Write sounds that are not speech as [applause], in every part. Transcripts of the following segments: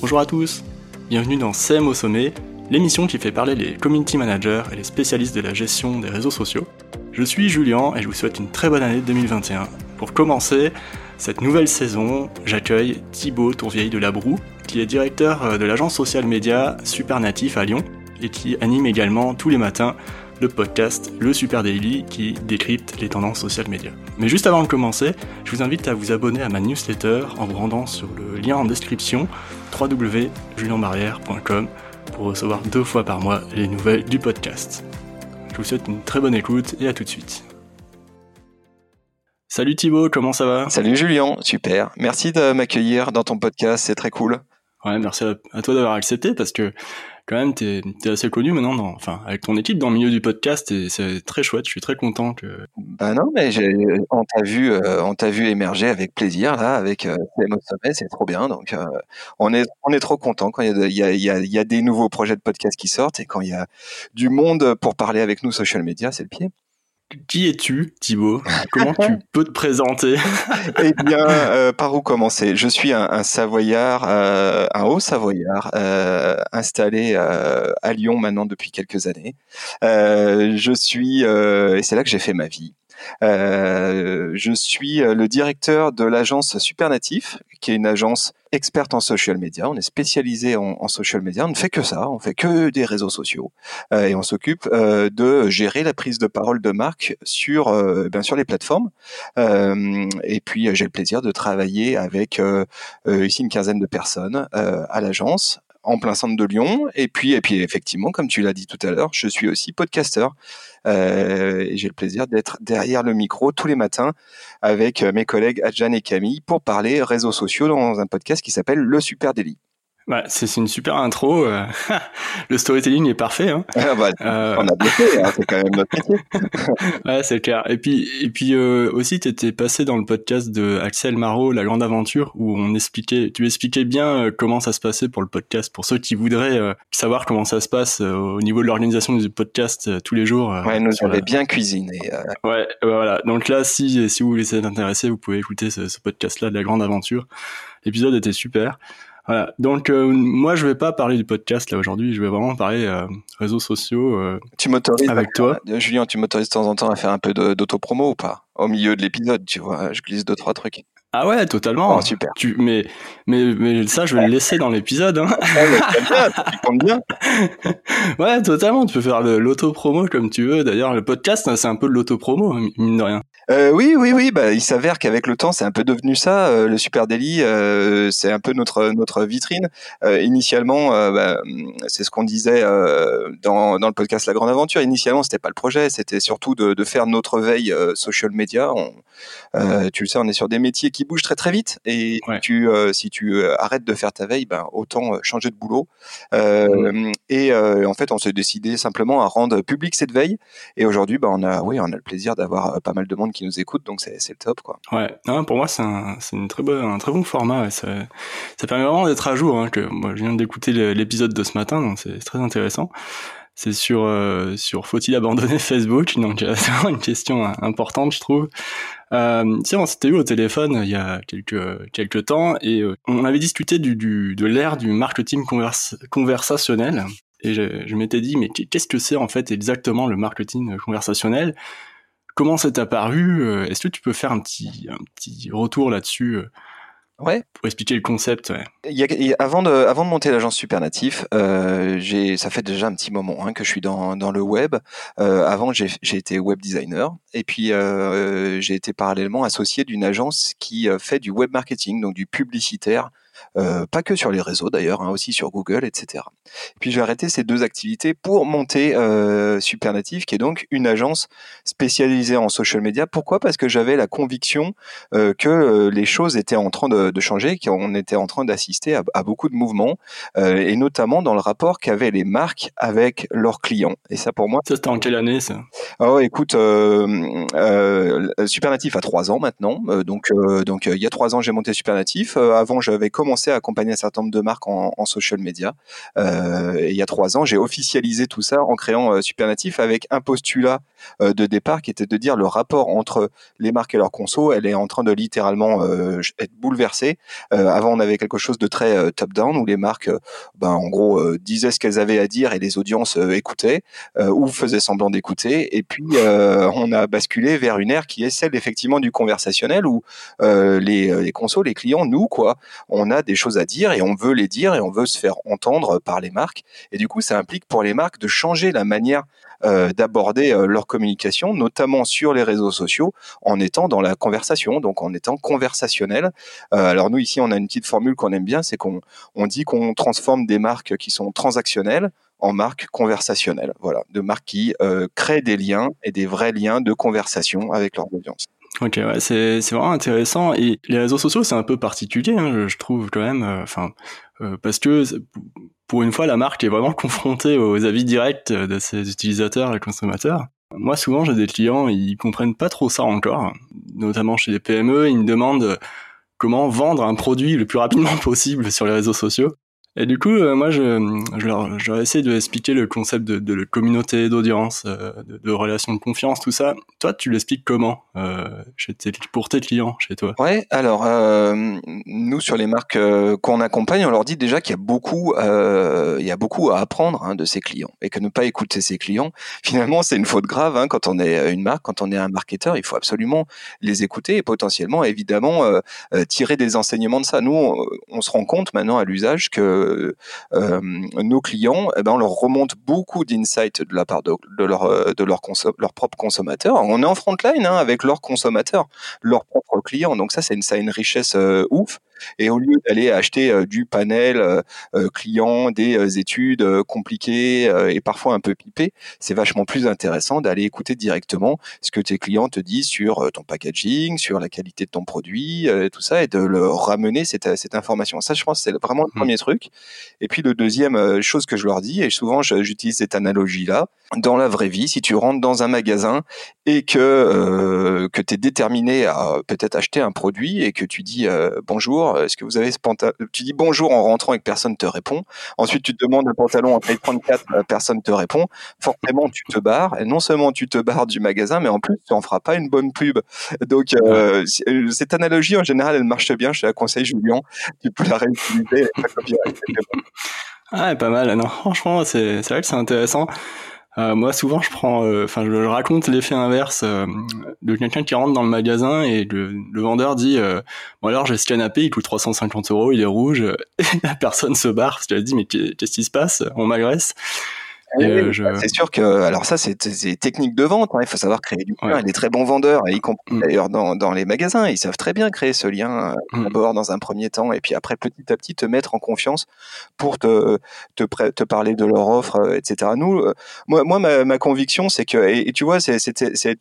Bonjour à tous, bienvenue dans CM au sommet, l'émission qui fait parler les community managers et les spécialistes de la gestion des réseaux sociaux. Je suis Julien et je vous souhaite une très bonne année 2021. Pour commencer cette nouvelle saison, j'accueille Thibaut Tourvieille de Labroue, qui est directeur de l'agence social média Super Natif à Lyon et qui anime également tous les matins le podcast Le Super Daily qui décrypte les tendances social médias. Mais juste avant de commencer, je vous invite à vous abonner à ma newsletter en vous rendant sur le lien en description www.julienbarrière.com pour recevoir deux fois par mois les nouvelles du podcast. Je vous souhaite une très bonne écoute et à tout de suite. Salut Thibaut, comment ça va? Salut Julien, super. Merci de m'accueillir dans ton podcast, c'est très cool. Ouais, merci à toi d'avoir accepté parce que quand même, t'es es assez connu maintenant, enfin, avec ton équipe dans le milieu du podcast, et c'est très chouette. Je suis très content que. Bah non, mais on t'a vu, euh, on t'a vu émerger avec plaisir là, avec euh, Sommet, c'est trop bien. Donc, euh, on est, on est trop content quand il y a des nouveaux projets de podcast qui sortent et quand il y a du monde pour parler avec nous social media, c'est le pied. Qui es-tu, Thibaut? [laughs] Comment tu peux te présenter? [laughs] Eh bien, euh, par où commencer? Je suis un, Savoyard, euh, un haut Savoyard, euh, installé à Lyon maintenant depuis quelques années. je suis, et c'est là que j'ai fait ma vie. Euh, je suis euh, le directeur de l'agence Supernatif, qui est une agence experte en social media. On est spécialisé en, social media. On ne fait que ça. On fait que des réseaux sociaux euh, et on s'occupe de gérer la prise de parole de marque sur bien sûr les plateformes. et puis j'ai le plaisir de travailler avec ici une quinzaine de personnes à l'agence en plein centre de Lyon. Et puis, et puis effectivement, comme tu l'as dit tout à l'heure, je suis aussi podcasteur. Euh, et j'ai le plaisir d'être derrière le micro tous les matins avec mes collègues Adjan et Camille pour parler réseaux sociaux dans un podcast qui s'appelle Le Super Délit. Bah, c'est une super intro. Euh, [laughs] le storytelling est parfait. Hein. Ah bah, euh, On a bloqué, hein, c'est quand même notre métier. [laughs] ouais, c'est clair. Et puis, et puis euh, aussi, tu étais passé dans le podcast de Axel Marot, La Grande Aventure, où on expliquait, tu expliquais bien comment ça se passait pour le podcast, pour ceux qui voudraient savoir comment ça se passe au niveau de l'organisation du podcast tous les jours. ouais, nous on bien cuisiné. Ouais, voilà. Donc là, si, si vous voulez être intéressé, vous pouvez écouter ce, ce podcast-là de La Grande Aventure. L'épisode était super. Voilà. Donc euh, moi je vais pas parler du podcast là aujourd'hui, je vais vraiment parler euh, réseaux sociaux. Euh, tu m'autorises avec toi, Julien, tu m'autorises de temps en temps à faire un peu d'autopromo ou pas? Au milieu de l'épisode, tu vois, je glisse deux trois trucs. Ah ouais, totalement. Oh, super. Tu, mais, mais, mais ça, je vais le laisser dans l'épisode. Hein. [laughs] Bien, ouais, totalement. Tu peux faire l'auto-promo comme tu veux. D'ailleurs, le podcast, hein, c'est un peu de l'auto-promo, mine de rien. Euh, oui, oui, oui. Bah, il s'avère qu'avec le temps, c'est un peu devenu ça. Euh, le Super Daily, euh, c'est un peu notre notre vitrine. Euh, initialement, bah, c'est ce qu'on disait dans, dans le podcast La Grande Aventure. Initialement, c'était pas le projet. C'était surtout de, de faire notre veille social media. On, tu le sais, on est sur des métiers qui qui bouge très très vite et tu, euh, si tu euh, arrêtes de faire ta veille, ben, autant euh, changer de boulot. Mmh. Et en fait, on s'est décidé simplement à rendre public cette veille. Et aujourd'hui, ben, on a, oui, on a le plaisir d'avoir pas mal de monde qui nous écoute, donc c'est le top, quoi. Ouais, pour moi, c'est un, une très bon, un très bon format. Ça, ça permet vraiment d'être à jour. Hein, que moi, je viens d'écouter l'épisode de ce matin, donc c'est très intéressant c'est sur euh, sur faut-il abandonner [laughs] Facebook? Donc euh, [laughs] c'est vraiment une question importante je trouve euh, on s'était eu au téléphone il y a quelques quelques temps et euh, on avait discuté du, du de l'ère du marketing conversationnel. Et je, je m'étais dit mais qu'est-ce que c'est en fait exactement le marketing conversationnel? Comment c'est apparu est-ce que tu peux faire un petit un petit retour là-dessus Ouais. Pour expliquer le concept. Il avant, de, avant de monter l'agence Supernatif, euh, j'ai, ça fait déjà un petit moment hein, que je suis dans, dans le web. Euh, avant, j'ai, j'ai été web designer et puis euh, j'ai été parallèlement associé d'une agence qui fait du web marketing, donc du publicitaire euh, pas que sur les réseaux d'ailleurs, hein, aussi sur Google, etc. puis j'ai arrêté ces deux activités pour monter euh, Supernative, qui est donc une agence spécialisée en social media. Pourquoi? Parce que j'avais la conviction euh, que euh, les choses étaient en train de, de changer, qu'on était en train d'assister à, à, beaucoup de mouvements, et notamment dans le rapport qu'avaient les marques avec leurs clients. Et ça pour moi. Ça c'était en quelle année ça? Oh écoute, Supernative a trois ans maintenant, donc donc il y a trois ans j'ai monté Supernative. avant j'avais commencé commencé à accompagner un certain nombre de marques en, social media. Euh, il y a trois ans, j'ai officialisé tout ça en créant euh, Supernatif avec un postulat euh, de départ qui était de dire le rapport entre les marques et leurs conso, elle est en train de littéralement être bouleversée. Avant, on avait quelque chose de très top-down où les marques, ben, en gros, disaient ce qu'elles avaient à dire et les audiences écoutaient ou faisaient semblant d'écouter. Et puis, on a basculé vers une ère qui est celle effectivement du conversationnel où les, les consos, les clients, nous, quoi, on a des choses à dire et on veut les dire et on veut se faire entendre par les marques. Et du coup, ça implique pour les marques de changer la manière euh, d'aborder euh, leur communication, notamment sur les réseaux sociaux, en étant dans la conversation, donc en étant conversationnel. Euh, alors nous ici, on a une petite formule qu'on aime bien, c'est qu'on on dit qu'on transforme des marques qui sont transactionnelles en marques conversationnelles. Voilà, de marques qui créent des liens et des vrais liens de conversation avec leur audience. Ok, ouais, c'est vraiment intéressant et les réseaux sociaux c'est un peu particulier, hein, je, trouve quand même. Enfin, parce que pour une fois, la marque est vraiment [laughs] confrontée aux avis directs de ses utilisateurs et consommateurs. Moi, souvent, j'ai des clients, ils comprennent pas trop ça encore, notamment chez les PME, ils me demandent comment vendre un produit le plus rapidement [laughs] possible sur les réseaux sociaux. Et du coup, euh, moi, je, je, leur, je leur de expliquer le concept de, communauté, d'audience, euh, de, de relation de confiance, tout ça. Toi, tu l'expliques comment euh, pour tes clients, chez toi? Ouais, alors, nous, sur les marques qu'on accompagne, on leur dit déjà qu'il y a beaucoup, y a beaucoup à apprendre hein, de ses clients et que ne pas écouter ses clients, [laughs] finalement, c'est une faute grave hein, quand on est une marque, quand on est un marketeur. Il faut absolument les écouter et potentiellement, évidemment, tirer des enseignements de ça. Nous, on se rend compte maintenant à l'usage que euh, euh, nos clients, eh ben, on leur remonte beaucoup d'insights de la part de, leur, euh, leur, leur propre consommateur. On est en frontline hein, avec leurs consommateurs, leurs propres clients. Donc ça, c'est une richesse ouf. Et au lieu d'aller acheter euh, du panel euh, euh, client, des études compliquées et parfois un peu pipées, c'est vachement plus intéressant d'aller écouter directement ce que tes clients te disent sur ton packaging, sur la qualité de ton produit, tout ça, et de leur ramener cette, cette information. Ça, je pense, c'est vraiment le mmh. premier truc. Et puis le deuxième chose que je leur dis, et souvent j'utilise cette analogie-là, dans la vraie vie, si tu rentres dans un magasin et que euh, que tu es déterminé à peut-être acheter un produit et que tu dis bonjour, est-ce que vous avez ce pantalon Tu dis bonjour en rentrant et que personne te répond. Ensuite, tu te demandes un pantalon en taille 34, euh, personne te répond. Forcément, tu te barres. Et non seulement tu te barres du magasin, mais en plus, tu en feras pas une bonne pub. Donc, euh, euh, cette analogie, en général, elle marche bien. Je te la conseille, Julien. Tu peux la réutiliser. Ah, pas mal. Non, franchement, c'est vrai que c'est intéressant. Euh, moi, souvent, je prends, euh, enfin, je, raconte l'effet inverse euh, de quelqu'un qui rentre dans le magasin et le, vendeur dit, bon alors j'ai ce canapé, il coûte 350 euros, il est rouge, et [laughs] la personne se barre parce qu'elle dit mais qu'est-ce qui se passe? On m'agresse. Euh, bah, c'est sûr que, alors ça, c'est technique de vente. Hein. Il faut savoir créer du lien. Il est très bons vendeurs, et y compris mm. d'ailleurs dans, dans, les magasins. Ils savent très bien créer ce lien euh, mm. d'abord dans un premier temps, et puis après petit à petit te mettre en confiance pour te te, te parler de leur offre, euh, etc. Nous, moi, moi, ma, ma conviction, c'est que, et, tu vois, c'est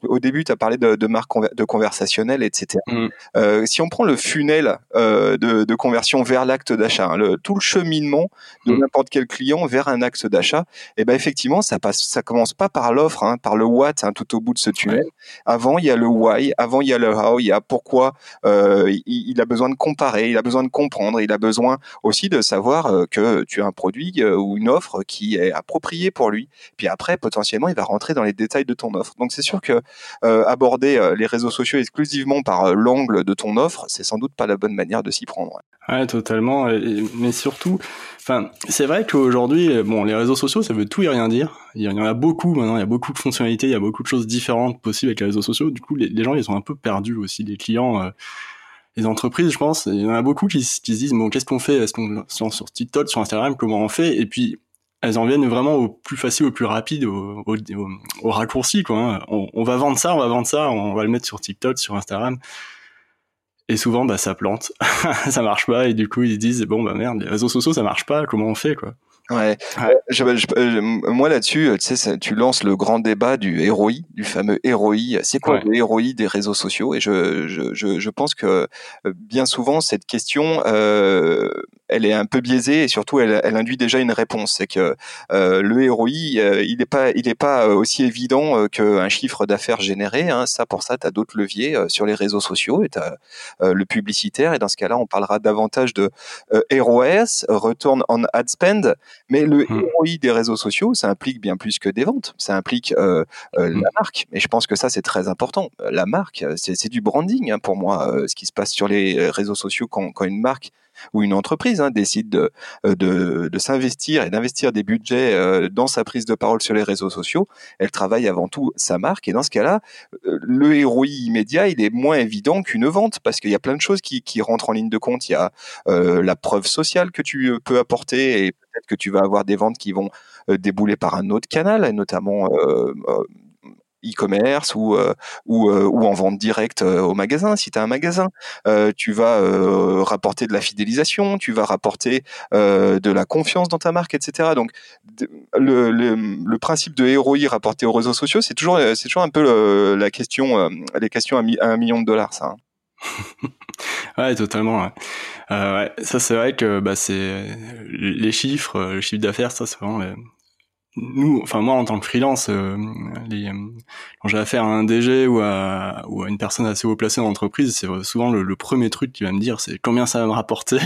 au début, tu as parlé de, de marque de conversationnel, etc. Mm. Euh, si on prend le funnel euh, de, de, conversion vers l'acte d'achat, hein, le, tout le cheminement de n'importe quel client vers un axe d'achat, et eh ben effectivement, ça passe, ça commence pas par l'offre, hein, par le what hein, tout au bout de ce tunnel. Avant, il y a le why, avant il y a le how, il y a pourquoi. Euh, il, a besoin de comparer, il a besoin de comprendre, il a besoin aussi de savoir euh, que tu as un produit euh, ou une offre qui est appropriée pour lui. Puis après, potentiellement, il va rentrer dans les détails de ton offre. Donc c'est sûr que aborder les réseaux sociaux exclusivement par l'angle de ton offre, c'est sans doute pas la bonne manière de s'y prendre. Ouais, totalement. mais surtout, enfin, c'est vrai qu'aujourd'hui, bon, les réseaux sociaux, ça veut tout et rien dire. Il y en a beaucoup maintenant, il y a beaucoup de fonctionnalités, il y a beaucoup de choses différentes possibles avec les réseaux sociaux. Du coup, les, gens, ils sont un peu perdus aussi, les clients. Euh, les entreprises, je pense, il y en a beaucoup qui, se disent bon, qu'est-ce qu'on fait? Est-ce qu'on sur, sur TikTok, sur Instagram, comment on fait? Et puis elles en viennent vraiment au plus facile, au plus rapide, au, au, raccourci quoi. Hein. On, on, va vendre ça, on va vendre ça, on va le mettre sur TikTok, sur Instagram. Et souvent, bah, ça plante, [laughs] ça marche pas, et du coup, ils disent, bon, bah merde, les réseaux sociaux, ça marche pas, comment on fait, quoi? Ouais. Je, je, moi là-dessus, tu sais, tu lances le grand débat du ROI, du fameux ROI. C'est quoi le ROI des réseaux sociaux? Et je, je, je, pense que euh, bien souvent cette question, euh, elle est un peu biaisée et surtout elle, elle induit déjà une réponse. C'est que le ROI, il n'est pas, il est pas aussi évident qu'un chiffre d'affaires généré. Hein. Ça, pour ça, tu as d'autres leviers sur les réseaux sociaux et tu as le publicitaire. Et dans ce cas-là, on parlera davantage de ROS, Return on Ad Spend. Mais le mmh. ROI des réseaux sociaux, ça implique bien plus que des ventes. Ça implique mmh. la marque. Et je pense que ça, c'est très important. La marque, c'est du branding hein, pour moi, ce qui se passe sur les réseaux sociaux quand, quand une marque ou une entreprise hein, décide de, euh, de, de s'investir et d'investir des budgets euh, dans sa prise de parole sur les réseaux sociaux, elle travaille avant tout sa marque. Et dans ce cas-là, euh, le ROI immédiat, il est moins évident qu'une vente parce qu'il y a plein de choses qui, qui rentrent en ligne de compte. Il y a la preuve sociale que tu peux apporter et peut-être que tu vas avoir des ventes qui vont débouler par un autre canal, notamment e-commerce ou, euh, euh, ou, en vente directe euh, au magasin. Si tu as un magasin, tu vas rapporter de la fidélisation, tu vas rapporter de la confiance dans ta marque, etc. Donc le, principe de ROI rapporté aux réseaux sociaux, c'est toujours, c'est toujours un peu la question, les questions à, un million de dollars, ça. Hein. [laughs] ouais, totalement. Ça, c'est vrai que bah, c'est les chiffres, le chiffre d'affaires, ça, c'est vraiment nous, enfin moi en tant que freelance, euh, les, euh, quand j'ai affaire à un DG ou à, ou à une personne assez haut placée dans l'entreprise, c'est souvent le, premier truc qui va me dire, c'est combien ça va me rapporter.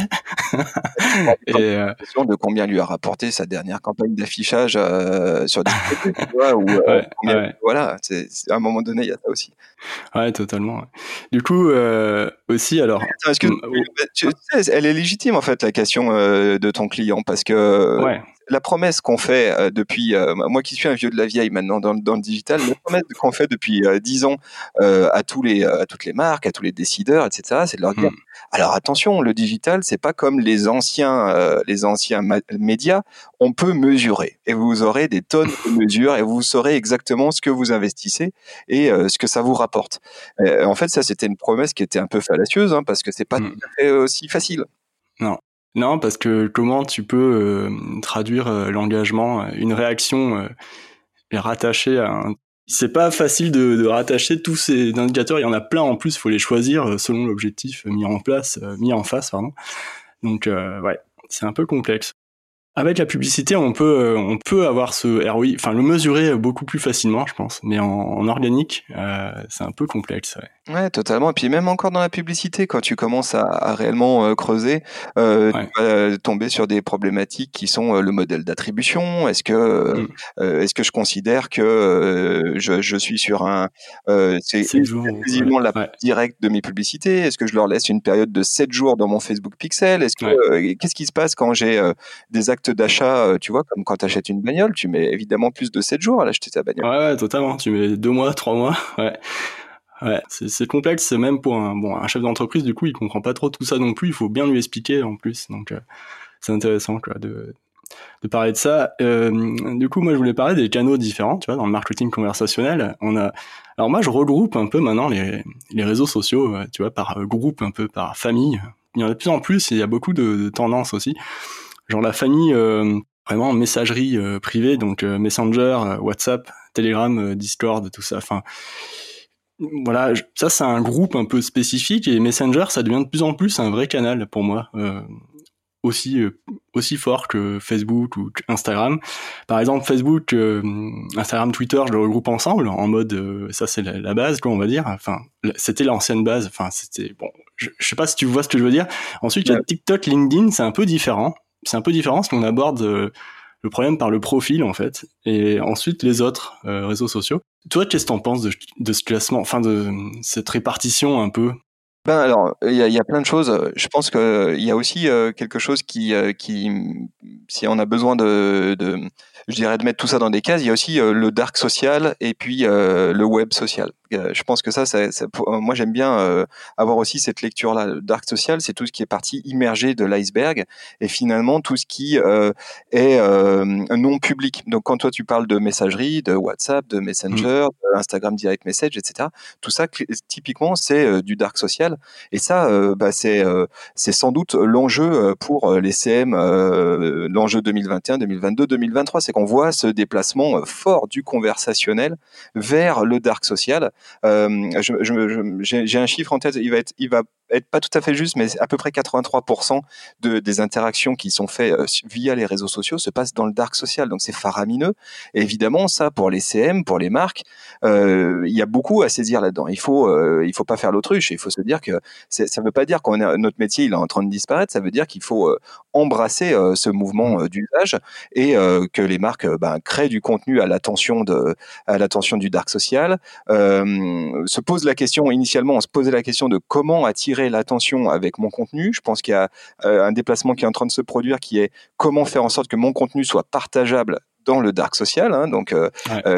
[laughs] et euh, de combien lui a rapporté sa dernière campagne d'affichage euh, sur des [laughs] tu vois, ou voilà, c'est à un moment donné il y a ça aussi. Ouais, totalement. Du coup, aussi alors. que, elle est légitime en fait la question de ton client parce que. Ouais la promesse qu'on fait euh, depuis, euh, moi qui suis un vieux de la vieille maintenant dans, le digital, la promesse qu'on fait depuis euh, dix ans à tous les, à toutes les marques, à tous les décideurs, etc., c'est de leur dire hmm. alors attention, le digital, c'est pas comme les anciens, les anciens médias. On peut mesurer et vous aurez des tonnes de [laughs] mesures et vous saurez exactement ce que vous investissez et ce que ça vous rapporte. en fait, ça c'était une promesse qui était un peu fallacieuse hein, parce que c'est pas hmm. aussi facile. Non, non, parce que comment tu peux euh, traduire euh, l'engagement, euh, une réaction et rattacher à un... C'est pas facile de, de, rattacher tous ces indicateurs. Il y en a plein en plus. Il faut les choisir selon l'objectif mis en place, mis en face, pardon. Donc ouais, c'est un peu complexe. Avec la publicité, on peut, euh, on peut avoir ce ROI, enfin le mesurer beaucoup plus facilement, je pense. Mais en, organique, euh, c'est un peu complexe. Ouais. ouais. totalement. Et puis même encore dans la publicité, quand tu commences à, à réellement euh, creuser, euh, tu vas tomber sur des problématiques qui sont le modèle d'attribution. Est-ce que, mm. est-ce que je considère que je, je, suis sur un, c'est exclusivement la ouais. directe de mes publicités? Est-ce que je leur laisse une période de 7 jours dans mon Facebook Pixel? Est-ce que, qu'est-ce qui se passe quand j'ai des actes d'achat, euh, tu vois, comme quand tu achètes une bagnole, tu mets évidemment plus de 7 jours à l'acheter ta bagnole. Ouais, totalement. Tu mets 2 mois, 3 mois. [laughs] Ouais. Ouais, c'est complexe, même pour un, bon, un chef d'entreprise, du coup, il comprend pas trop tout ça non plus, il faut bien lui expliquer en plus, donc euh, c'est intéressant de, de parler de ça. Euh, du coup, moi, je voulais parler des canaux différents, tu vois, dans le marketing conversationnel. On a, alors moi, je regroupe un peu maintenant les, les réseaux sociaux, tu vois, par groupe, un peu par famille. Il y en a de plus en plus, il y a beaucoup de tendances aussi genre la famille euh, vraiment messagerie euh, privée, donc euh, Messenger, WhatsApp, Telegram, Discord, tout ça. Enfin, voilà, ça c'est un groupe un peu spécifique et Messenger, ça devient de plus en plus un vrai canal pour moi. aussi aussi fort que Facebook ou Instagram. Par exemple, Facebook, Instagram, Twitter, je le regroupe ensemble en mode ça c'est la, base quoi, on va dire. Enfin, c'était l'ancienne base. Enfin, c'était bon. Je, sais pas si tu vois ce que je veux dire. Ensuite, il y a TikTok, LinkedIn, c'est un peu différent c'est un peu différent parce qu'on aborde euh, le problème par le profil en fait, et ensuite les autres euh, réseaux sociaux. Toi, qu'est-ce que t'en penses de, ce classement, enfin de cette répartition un peu? Ben alors, il y a, plein de choses. Je pense qu'il y a aussi euh, quelque chose qui, si on a besoin de, je dirais, de mettre tout ça dans des cases, il y a aussi le dark social et puis le web social. Euh, je pense que ça, ça, moi j'aime bien euh, avoir aussi cette lecture-là. Dark social, c'est tout ce qui est partie immergée de l'iceberg et finalement tout ce qui euh, est non public. Donc quand toi tu parles de messagerie, de WhatsApp, de Messenger, mmh. de Instagram Direct Message, etc. Tout ça, typiquement, c'est du dark social. Et ça, bah, c'est c'est sans doute l'enjeu pour les CM, l'enjeu 2021, 2022, 2023, c'est qu'on voit ce déplacement fort du conversationnel vers le dark social. Euh, j'ai un chiffre en tête, il va, être, il va être pas tout à fait juste, mais à peu près 83% de, des interactions qui sont faites euh, via les réseaux sociaux se passent dans le dark social. Donc c'est faramineux. Évidemment, ça pour les CM, pour les marques, euh, il y a beaucoup à saisir là-dedans. Il faut, euh, il faut pas faire l'autruche. Il faut se dire que ça ne veut pas dire qu'on notre métier il est en train de disparaître. Ça veut dire qu'il faut embrasser ce mouvement d'usage et que les marques ben, créent du contenu à l'attention de, à l'attention du dark social. se pose la question initialement, on se posait la question de comment attirer l'attention avec mon contenu. Je pense qu'il y a euh, un déplacement qui est en train de se produire qui est comment faire en sorte que mon contenu soit partageable dans le dark social. Hein. donc, euh, euh,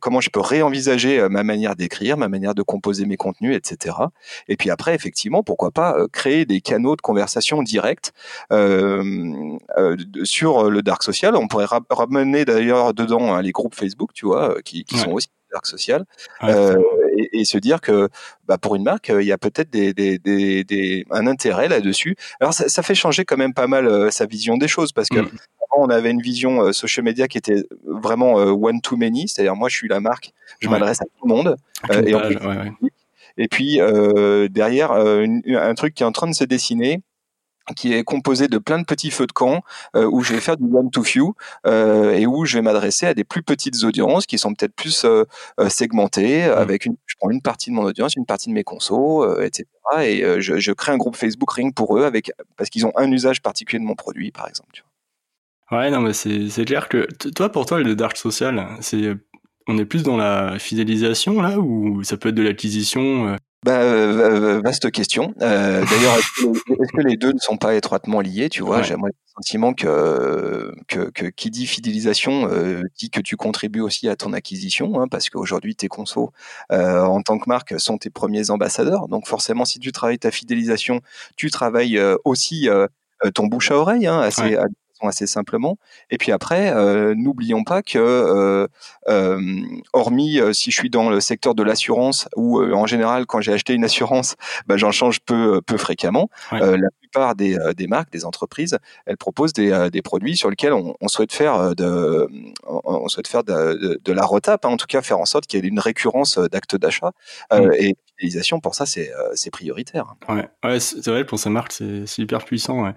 comment je peux réenvisager ma manière d'écrire, ma manière de composer mes contenus, etc. Et puis après, effectivement, pourquoi pas créer des canaux de conversation directs sur le dark social. On pourrait ramener d'ailleurs dedans hein, les groupes Facebook, tu vois, qui, qui sont aussi dark social, euh, et, et, se dire que bah, pour une marque, il y a peut-être des, des, des, des, un intérêt là-dessus. Alors ça, ça, fait changer quand même pas mal euh, sa vision des choses, parce que mm. avant, on avait une vision euh, social media qui était vraiment euh, one to many, c'est-à-dire moi je suis la marque, je m'adresse à tout le monde, et, page, ouais, et, puis derrière un truc qui est en train de se dessiner qui est composé de plein de petits feux de camp euh, où je vais faire du one to few euh, et où je vais m'adresser à des plus petites audiences qui sont peut-être plus euh, segmentées mmh. avec une je prends une partie de mon audience une partie de mes consos etc et je, je, crée un groupe Facebook Ring pour eux avec parce qu'ils ont un usage particulier de mon produit par exemple tu vois. ouais non mais c'est c'est clair que toi pour toi le dark social c'est on est plus dans la fidélisation là ou ça peut être de l'acquisition bah, euh, vaste question. Euh, D'ailleurs, est-ce que, les deux ne sont pas étroitement liés Tu vois, j'ai le sentiment que, que, que, qui dit fidélisation euh, dit que tu contribues aussi à ton acquisition, hein, parce qu'aujourd'hui tes consos euh, en tant que marque sont tes premiers ambassadeurs. Donc forcément, si tu travailles ta fidélisation, tu travailles aussi euh, ton bouche à oreille, hein, assez, assez simplement. Et puis après, euh, n'oublions pas que, euh, euh, hormis si je suis dans le secteur de l'assurance, où en général, quand j'ai acheté une assurance, bah, j'en change peu, peu fréquemment, la plupart des, des, marques, des entreprises, elles proposent des, des produits sur lesquels on, on souhaite faire de, on souhaite faire de, de, la retape, hein, en tout cas faire en sorte qu'il y ait une récurrence d'actes d'achat. Mmh. Et fidélisation, pour ça, c'est prioritaire. Ouais, ouais c'est vrai, pour ces marques, c'est hyper puissant. Ouais.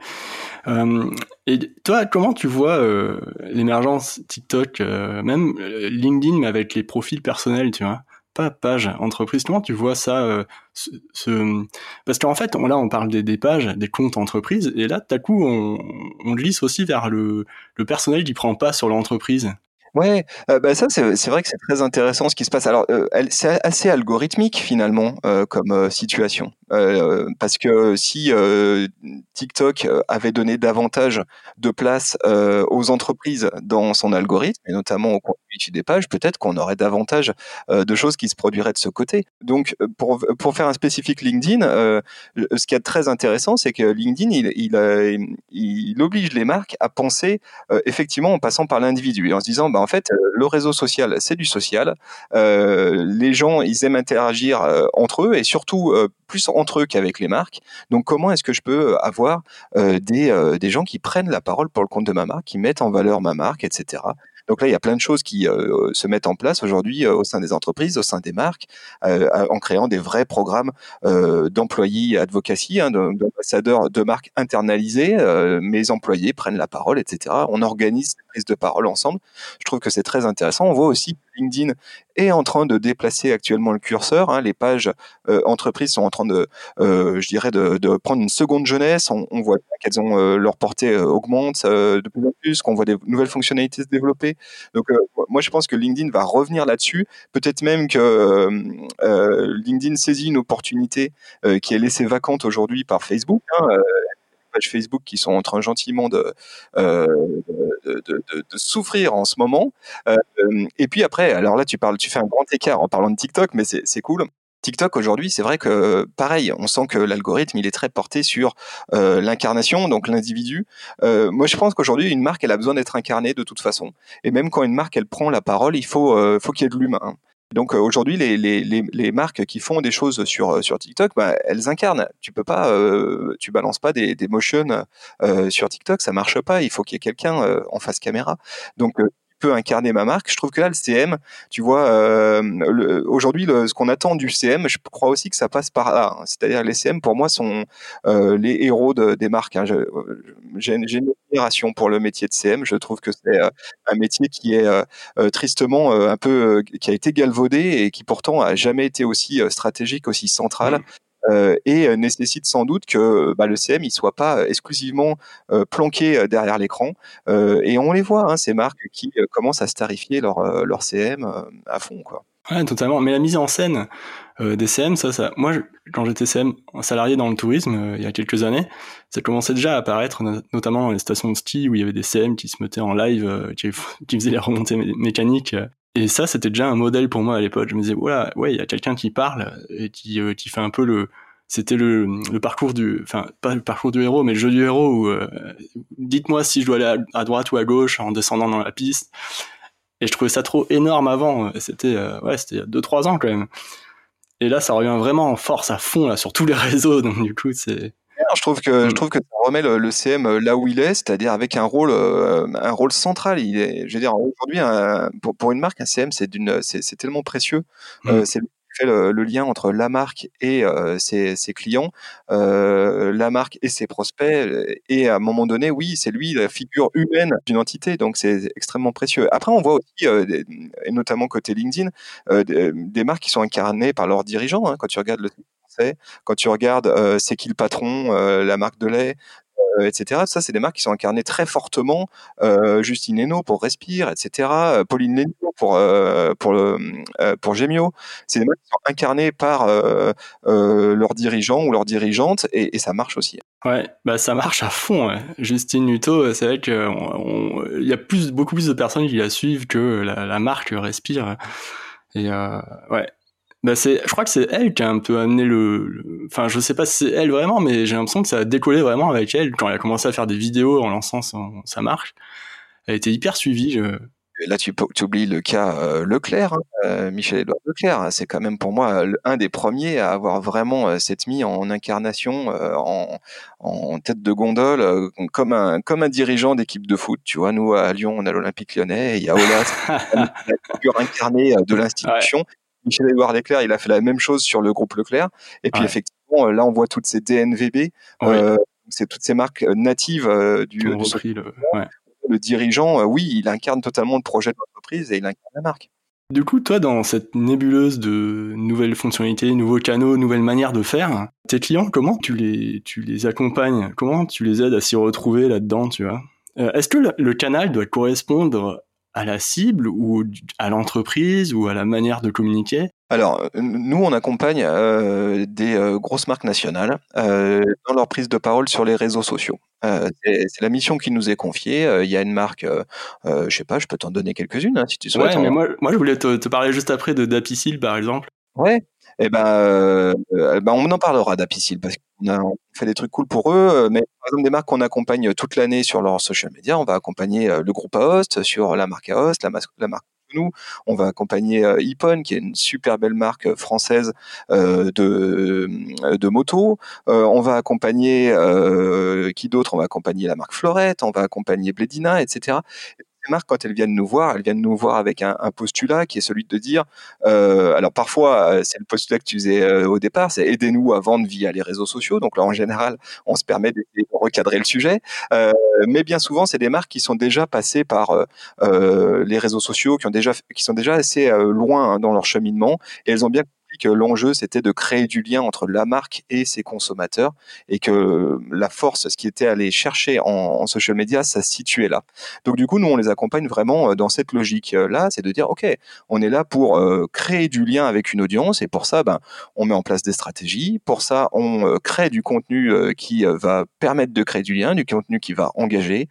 Euh, et toi, comment tu vois euh, l'émergence TikTok, euh, même euh, LinkedIn, mais avec les profils personnels, tu vois? Pas page entreprise. Comment tu vois ça euh, ce, ce... Parce qu'en fait, on, là, on parle des, pages, des comptes entreprises, et là, tout à coup, on, on glisse aussi vers le, personnel qui prend pas sur l'entreprise. Ouais, euh, bah ça c'est vrai que c'est très intéressant ce qui se passe. Alors euh, c'est assez algorithmique finalement euh, comme euh, situation, parce que si TikTok avait donné davantage de place aux entreprises dans son algorithme et notamment au des pages, peut-être qu'on aurait davantage de choses qui se produiraient de ce côté. Donc pour pour faire un spécifique LinkedIn, ce qui est très intéressant, c'est que LinkedIn il, il, il, oblige les marques à penser effectivement en passant par l'individu et en se disant bah en fait, euh, le réseau social, c'est du social. Euh, les gens, ils aiment interagir euh, entre eux et surtout plus entre eux qu'avec les marques. Donc, comment est-ce que je peux avoir des, des gens qui prennent la parole pour le compte de ma marque, qui mettent en valeur ma marque, etc. Donc là, il y a plein de choses qui euh, se mettent en place aujourd'hui euh, au sein des entreprises, au sein des marques, euh, en créant des vrais programmes d'employés advocacy, hein, d'ambassadeurs de marques internalisés. mes employés prennent la parole, etc. On organise des prises de parole ensemble. Je trouve que c'est très intéressant. On voit aussi LinkedIn est en train de déplacer actuellement le curseur. Hein. Les pages euh, entreprises sont en train de, euh, je dirais, de, prendre une seconde jeunesse. On, voit qu'elles ont euh, leur portée augmente de plus en plus, qu'on voit des nouvelles fonctionnalités se développer. Donc, moi, je pense que LinkedIn va revenir là-dessus. Peut-être même que LinkedIn saisit une opportunité qui est laissée vacante aujourd'hui par Facebook. Hein, Facebook qui sont en train gentiment de, euh, souffrir en ce moment. Euh, et puis après, alors là, tu parles, tu fais un grand écart en parlant de TikTok, mais c'est cool. TikTok aujourd'hui, c'est vrai que pareil, on sent que l'algorithme il est très porté sur euh, l'incarnation, donc l'individu. Euh, moi, je pense qu'aujourd'hui, une marque elle a besoin d'être incarnée de toute façon. Et même quand une marque elle prend la parole, il faut euh, faut qu'il y ait de l'humain. Donc euh, aujourd'hui, les, les, les, les, marques qui font des choses sur euh, sur TikTok, bah, elles incarnent. Tu peux pas, euh, tu balances pas des, des motions euh, sur TikTok, ça marche pas. Il faut qu'il y ait quelqu'un en face caméra. Donc peut incarner ma marque. Je trouve que là, le CM, tu vois, euh, aujourd'hui, ce qu'on attend du CM, je crois aussi que ça passe par là. Hein. C'est-à-dire les CM, pour moi, sont euh, les héros de, des marques. Hein. J'ai pour le métier de CM. Je trouve que c'est euh, un métier qui est tristement un peu, qui a été galvaudé et qui pourtant a jamais été aussi stratégique, aussi central. Mmh. Euh, et euh, nécessite sans doute que bah, le CM il soit pas exclusivement euh, planqué derrière l'écran. et on les voit, hein, ces marques qui commencent à starifier leur, leur CM à fond. Quoi. Ouais, totalement. Mais la mise en scène des CM, ça, ça, moi, quand j'étais CM salarié dans le tourisme il y a quelques années, ça commençait déjà à apparaître, notamment dans les stations de ski où il y avait des CM qui se mettaient en live, qui, [laughs] qui, faisaient les remontées mécaniques et ça, c'était déjà un modèle pour moi à l'époque. Je me disais, voilà, ouais, il y a quelqu'un qui parle et qui, euh, fait un peu le, c'était le, parcours du, enfin, pas le parcours du héros, mais le jeu du héros où, euh, dites-moi si je dois aller à, droite ou à gauche en descendant dans la piste. Et je trouvais ça trop énorme avant. C'était, euh, ouais, c'était il y a 2-3 ans quand même. Et là, ça revient vraiment en force à fond, là, sur tous les [laughs] réseaux. Donc, du coup, c'est, je trouve que je mm. trouve que ça remet le, CM euh, là où il est, c'est-à-dire avec un rôle euh, un rôle central. Il est, je veux dire, aujourd'hui, pour, pour une marque, un CM, c'est d'une, c'est tellement précieux. Euh, mm. c'est le, lien entre la marque et ses, ses, clients, la marque et ses prospects. Et à un moment donné, oui, c'est lui la figure humaine d'une entité, donc c'est extrêmement précieux. Après, on voit aussi, et notamment côté LinkedIn, des, marques qui sont incarnées par leurs dirigeants. Hein, quand tu regardes le quand tu regardes euh, C'est qui le patron, euh, la marque de lait, euh, etc. Ça, c'est des marques qui sont incarnées très fortement. Justine Hainaut pour Respire, etc. Pauline Léniaud pour pour pour. C'est des marques qui sont incarnées par leurs dirigeants ou leurs dirigeantes et, ça marche aussi. Ouais, bah ça marche à fond. Justine Hutto, c'est vrai qu'il y a plus beaucoup plus de personnes qui la suivent que la, la marque Respire. Et ouais, bah c'est, je crois que c'est elle qui a un peu amené le, enfin je sais pas si c'est elle vraiment, mais j'ai l'impression que ça a décollé vraiment avec elle quand elle a commencé à faire des vidéos en lançant sa marque. Elle était hyper suivie. Je... Là, tu, tu, oublies le cas euh, Leclerc, hein, euh, Michel-Édouard Leclerc. C'est quand même pour moi un des premiers à avoir vraiment euh, cette mis en incarnation, en, en, tête de gondole, comme un comme un dirigeant d'équipe de foot. Tu vois, nous à Lyon, on a l'Olympique Lyonnais, il y a Olas, [laughs] la figure incarnée de l'institution. Michel-Édouard Leclerc, il a fait la même chose sur le groupe Leclerc. Et puis effectivement, euh, là, on voit toutes ces DNVB, euh, c'est toutes ces marques euh, natives du, le, dirigeant. oui, il incarne totalement le projet de l'entreprise et il incarne la marque. Du coup, toi, dans cette nébuleuse de nouvelles fonctionnalités, nouveaux canaux, nouvelles manières de faire, tes clients, comment tu les, tu les accompagnes? Comment tu les aides à s'y retrouver là-dedans, tu vois? Est-ce que le canal doit correspondre à la cible ou à l'entreprise ou à la manière de communiquer alors, nous, on accompagne euh, des euh, grosses marques nationales euh, dans leur prise de parole sur les réseaux sociaux. c'est la mission qui nous est confiée. Il y a une marque, je sais pas, je peux t'en donner quelques-unes hein, si tu souhaites. Ouais, mais moi, moi, je voulais te, parler juste après de Dapicil, par exemple. Ouais. Eh ben, ben, on en parlera d'Apicil parce qu'on a fait des trucs cool pour eux. Mais par exemple, des marques qu'on accompagne toute l'année sur leurs social media, on va accompagner le groupe Aost sur la marque Aost, la, marque nous. On va accompagner euh, Ippon, qui est une super belle marque euh, française euh, de, de moto. on va accompagner qui d'autre? On va accompagner la marque Florette, on va accompagner Bledina, etc marques, quand elles viennent nous voir, elles viennent nous voir avec un, postulat qui est celui de dire, euh, alors parfois euh, c'est le postulat que tu faisais euh, au départ, c'est aidez-nous à vendre via les réseaux sociaux. Donc là en général, on se permet de, recadrer le sujet, mais bien souvent c'est des marques qui sont déjà passées par les réseaux sociaux, qui ont déjà, qui sont déjà assez loin hein, dans leur cheminement, et elles ont bien que l'enjeu c'était de créer du lien entre la marque et ses consommateurs et que la force, ce qui était aller chercher en, social media, ça se situait là. Donc du coup, nous on les accompagne vraiment euh, dans cette logique là, c'est de dire ok, on est là pour euh, créer du lien avec une audience et pour ça, ben on met en place des stratégies. Pour ça, on euh, crée du contenu qui va permettre de créer du lien, du contenu qui va engager.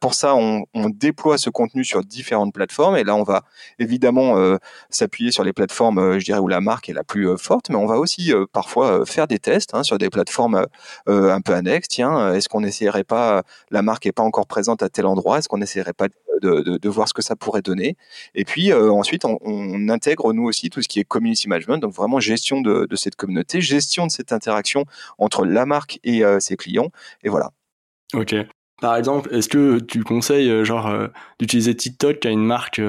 pour ça, on, déploie ce contenu sur différentes plateformes et là on va évidemment s'appuyer sur les plateformes, je dirais où la marque la plus euh, forte, mais on va aussi euh, parfois euh, faire des tests hein, sur des plateformes un peu annexes. Tiens, est-ce qu'on n'essayerait pas, la marque n'est pas encore présente à tel endroit, est-ce qu'on n'essayerait pas de, voir ce que ça pourrait donner? Et puis ensuite, on, intègre nous aussi tout ce qui est community management, donc vraiment gestion de, cette communauté, gestion de cette interaction entre la marque et ses clients, et voilà. Ok. Par exemple, est-ce que tu conseilles genre d'utiliser TikTok à une marque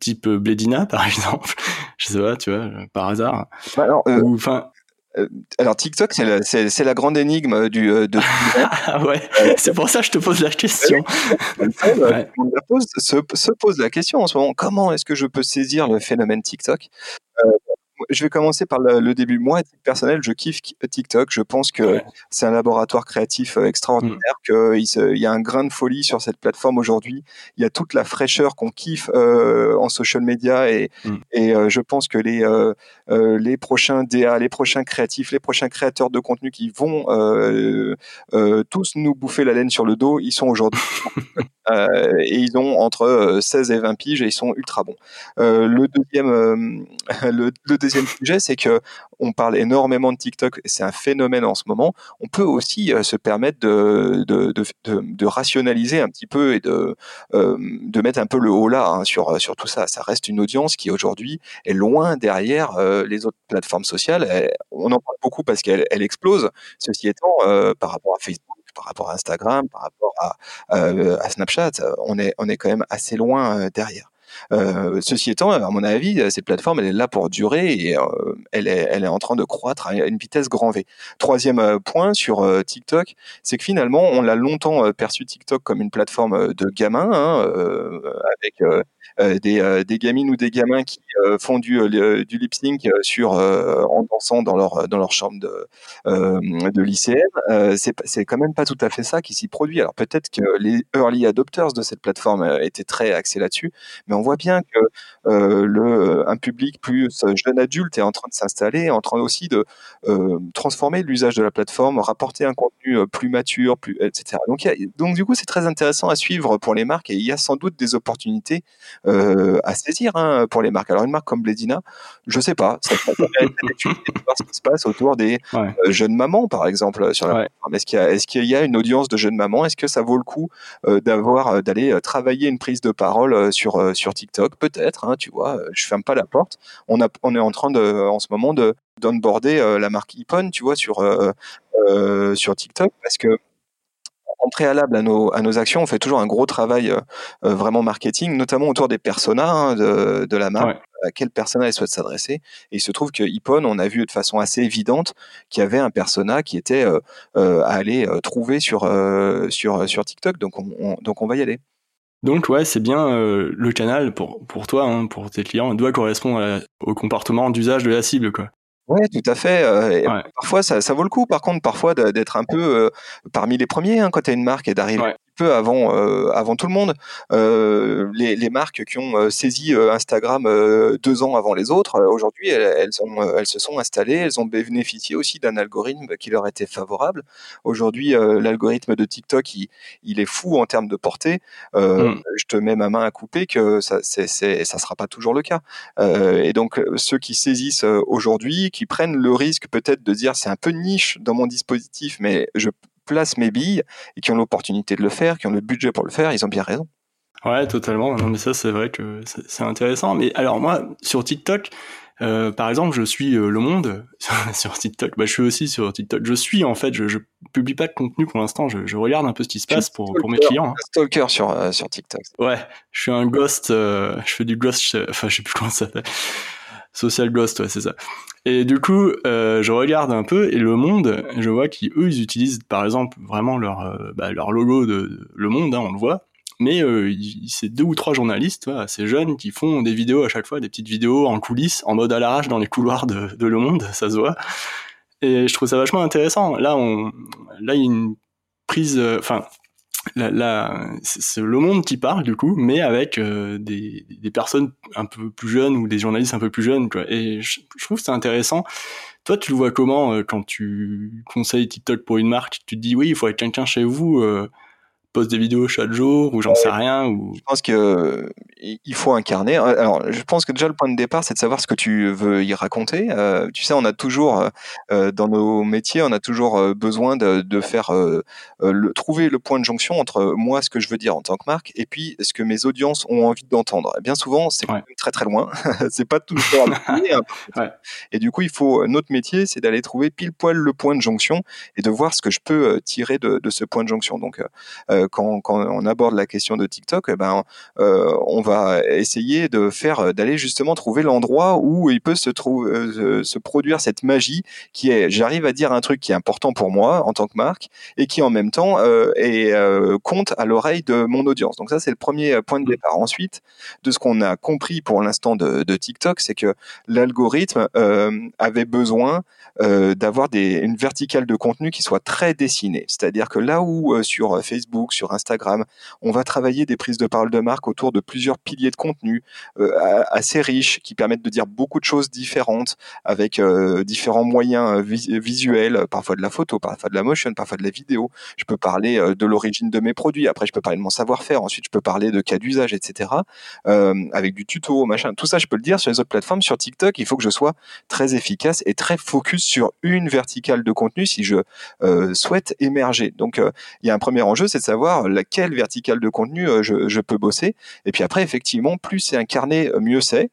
type Bledina [laughs] par exemple? Je sais pas, tu vois, par hasard. Bah, alors, euh, TikTok, c'est la, grande énigme du. Euh, de... [laughs] ah ouais, c'est pour ça que je te pose la question. se, se, pose la question en ce moment. Comment est-ce que je peux saisir le phénomène TikTok? Euh, je vais commencer par le, début. Moi, personnel, je kiffe TikTok. Je pense que c'est un laboratoire créatif euh, extraordinaire, mm. qu'il y a un grain de folie sur cette plateforme aujourd'hui. Il y a toute la fraîcheur qu'on kiffe euh, en social media et, mm. et euh, je pense que les, les prochains DA, les prochains créatifs, les prochains créateurs de contenu qui vont tous nous bouffer la laine sur le dos, ils sont aujourd'hui. [laughs] et ils ont entre 16 et 20 piges et ils sont ultra bons. le deuxième, [laughs] le, le deuxième sujet, c'est que on parle énormément de TikTok c'est un phénomène en ce moment. On peut aussi euh, se permettre de, rationaliser un petit peu et de, euh, mettre un peu le haut là hein, sur, sur tout ça. Ça reste une audience qui aujourd'hui est loin derrière euh, les autres plateformes sociales. on en parle beaucoup parce qu'elle elle explose. Ceci étant, par rapport à Facebook, par rapport à Instagram, par rapport à, à Snapchat, on est, on est quand même assez loin derrière. Euh, ceci étant, à mon avis, cette plateforme, elle est là pour durer et euh, elle, est, en train de croître à une vitesse grand V. Troisième euh, point sur TikTok, c'est que finalement, on l'a longtemps perçu TikTok comme une plateforme de gamins, hein, avec euh, des, euh, gamines ou des gamins qui euh, font du, lip sync sur en dansant dans leur chambre de de lycéenne. c'est quand même pas tout à fait ça qui s'y produit. Alors peut-être que les early adopters de cette plateforme étaient très axés là-dessus, mais voit bien que le un public plus jeune adulte est en train de s'installer, en train aussi de transformer l'usage de la plateforme, rapporter un contenu plus mature, plus etc. Donc, donc du coup, c'est très intéressant à suivre pour les marques et il y a sans doute des opportunités euh, à saisir hein, pour les marques. Alors une marque comme Bledina, je sais pas, ça [laughs] voir ce qui se passe autour des euh, jeunes mamans, par exemple, sur la Est-ce qu'il y, est y, a une audience de jeunes mamans? Est-ce que ça vaut le coup euh, d'avoir d'aller travailler une prise de parole sur sur TikTok Peut-être, hein, tu vois. Je ferme pas la porte. On a, on est en train de, en ce moment, de d'onboarder la marque Ipon, tu vois, sur sur TikTok, parce que en préalable à nos, à nos actions, on fait toujours un gros travail euh, euh, vraiment marketing, notamment autour des personas hein, de, de, la marque. À quel persona elle souhaite s'adresser. Et il se trouve que Ipon, on a vu de façon assez évidente qu'il y avait un persona qui était euh, à aller trouver sur, sur, sur TikTok. Donc on, donc on va y aller. Donc ouais, c'est bien le canal pour, pour toi, hein, pour tes clients, doit correspondre au comportement d'usage de la cible. Quoi. Oui, tout à fait. Euh, parfois, ça, ça, vaut le coup, par contre, parfois d'être un peu euh, parmi les premiers hein, quand tu as une marque et d'arriver peu avant, euh, avant tout le monde. Euh, les, les, marques qui ont euh, saisi Instagram deux ans avant les autres, aujourd'hui, elles, elles, ont, elles se sont installées, elles ont bénéficié aussi d'un algorithme qui leur était favorable. Aujourd'hui, l'algorithme de TikTok, il, il, est fou en termes de portée. Mm. Je te mets ma main à couper que ça, c'est, c'est, ça sera pas toujours le cas. et donc, ceux qui saisissent aujourd'hui, qui prennent le risque peut-être de dire c'est un peu niche dans mon dispositif, mais je placent mes billes et qui ont l'opportunité de le faire, qui ont le budget pour le faire, ils ont bien raison. Ouais, totalement. Non, mais ça, c'est vrai que c'est intéressant. Mais alors moi, sur TikTok, euh, par exemple, je suis euh, Le Monde [laughs] sur TikTok. Bah, je suis aussi sur TikTok. Je suis en fait, je, je publie pas de contenu pour l'instant. Je, je, regarde un peu ce qui se passe pour, pour mes clients. Hein. Un stalker sur euh, sur TikTok. Ouais, je suis un ghost. je fais du ghost. Enfin, je sais plus [laughs] comment ça s'appelle. Social Ghost, ouais, c'est ça. Et du coup, euh, je regarde un peu et le monde, je vois qu'eux, ils utilisent par exemple vraiment leur, euh, bah, leur logo de, Le Monde, hein, on le voit. Mais euh, c'est deux ou trois journalistes assez jeunes qui font des vidéos à chaque fois, des petites vidéos en coulisses, en mode à l'arrache dans les couloirs de, Le Monde, ça se voit. Et je trouve ça vachement intéressant. Là, là, il y a une prise, enfin, la, c'est le monde qui parle du coup, mais avec euh, des, des, personnes un peu plus jeunes ou des journalistes un peu plus jeunes. Quoi. Et je, trouve que c'est intéressant. Toi, tu le vois comment euh, quand tu conseilles TikTok pour une marque Tu te dis oui, il faut être quelqu'un chez vous euh, poste des vidéos chaque jour ou j'en sais rien ou je pense que il faut incarner alors je pense que déjà le point de départ c'est de savoir ce que tu veux y raconter. Euh, tu sais on a toujours euh, euh, dans nos métiers on a toujours besoin de, de faire le, trouver le point de jonction entre moi ce que je veux dire en tant que marque et puis ce que mes audiences ont envie d'entendre. Bien souvent c'est très très loin. [laughs] C'est pas toujours hein. [laughs] et du coup il faut notre métier c'est d'aller trouver pile poil le point de jonction et de voir ce que je peux tirer de, de ce point de jonction. Donc quand, on aborde la question de TikTok, eh ben, on va essayer de faire, d'aller justement trouver l'endroit où il peut se, trouver, se produire cette magie qui est, j'arrive à dire un truc qui est important pour moi en tant que marque et qui en même temps est, compte à l'oreille de mon audience. Donc ça, c'est le premier point de départ. Ensuite, de ce qu'on a compris pour l'instant de, TikTok, c'est que l'algorithme avait besoin euh, d'avoir une verticale de contenu qui soit très dessinée. C'est-à-dire que là où euh, sur Facebook, sur Instagram, on va travailler des prises de parole de marque autour de plusieurs piliers de contenu euh, assez riches qui permettent de dire beaucoup de choses différentes avec différents moyens visuels, parfois de la photo, parfois de la motion, parfois de la vidéo. Je peux parler de l'origine de mes produits. Après, je peux parler de mon savoir-faire. Ensuite, je peux parler de cas d'usage, etc. avec du tuto, machin. Tout ça, je peux le dire sur les autres plateformes. Sur TikTok, il faut que je sois très efficace et très focus sur une verticale de contenu si je euh, souhaite émerger. Donc, euh, il y a un premier enjeu, c'est de savoir laquelle verticale de contenu euh, je, peux bosser. Et puis après, effectivement, plus c'est incarné, mieux c'est.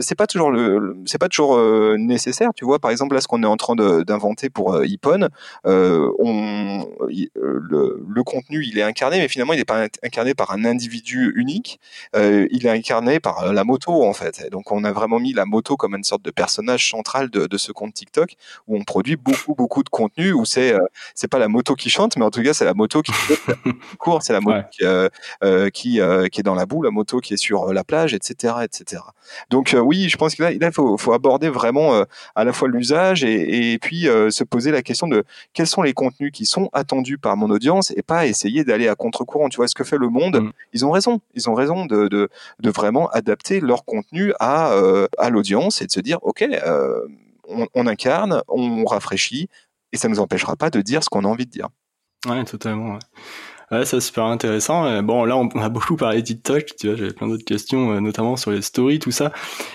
c'est pas toujours le, c'est pas toujours nécessaire. Tu vois, par exemple, là, ce qu'on est en train d'inventer pour Ipon, on, le, contenu, il est incarné, mais finalement, il n'est pas incarné par un individu unique. il est incarné par la moto, en fait. donc, on a vraiment mis la moto comme une sorte de personnage central de, ce compte TikTok où on produit beaucoup beaucoup de contenu où c'est euh, c'est pas la moto qui chante mais en tout cas c'est la moto qui [laughs] court c'est la moto qui euh, euh, qui, qui est dans la boue la moto qui est sur la plage etc etc donc oui je pense qu'il il faut, faut aborder vraiment à la fois l'usage et, et puis se poser la question de quels sont les contenus qui sont attendus par mon audience et pas essayer d'aller à contre-courant tu vois ce que fait le monde mm. ils ont raison ils ont raison de, de, de vraiment adapter leur contenu à, à l'audience et de se dire ok on, incarne, on rafraîchit, et ça ne nous empêchera pas de dire ce qu'on a envie de dire. Ouais, totalement. Ouais. C'est super intéressant. Bon, là, on a beaucoup parlé de TikTok, tu vois, j'avais plein d'autres questions, euh, notamment sur les stories, tout ça.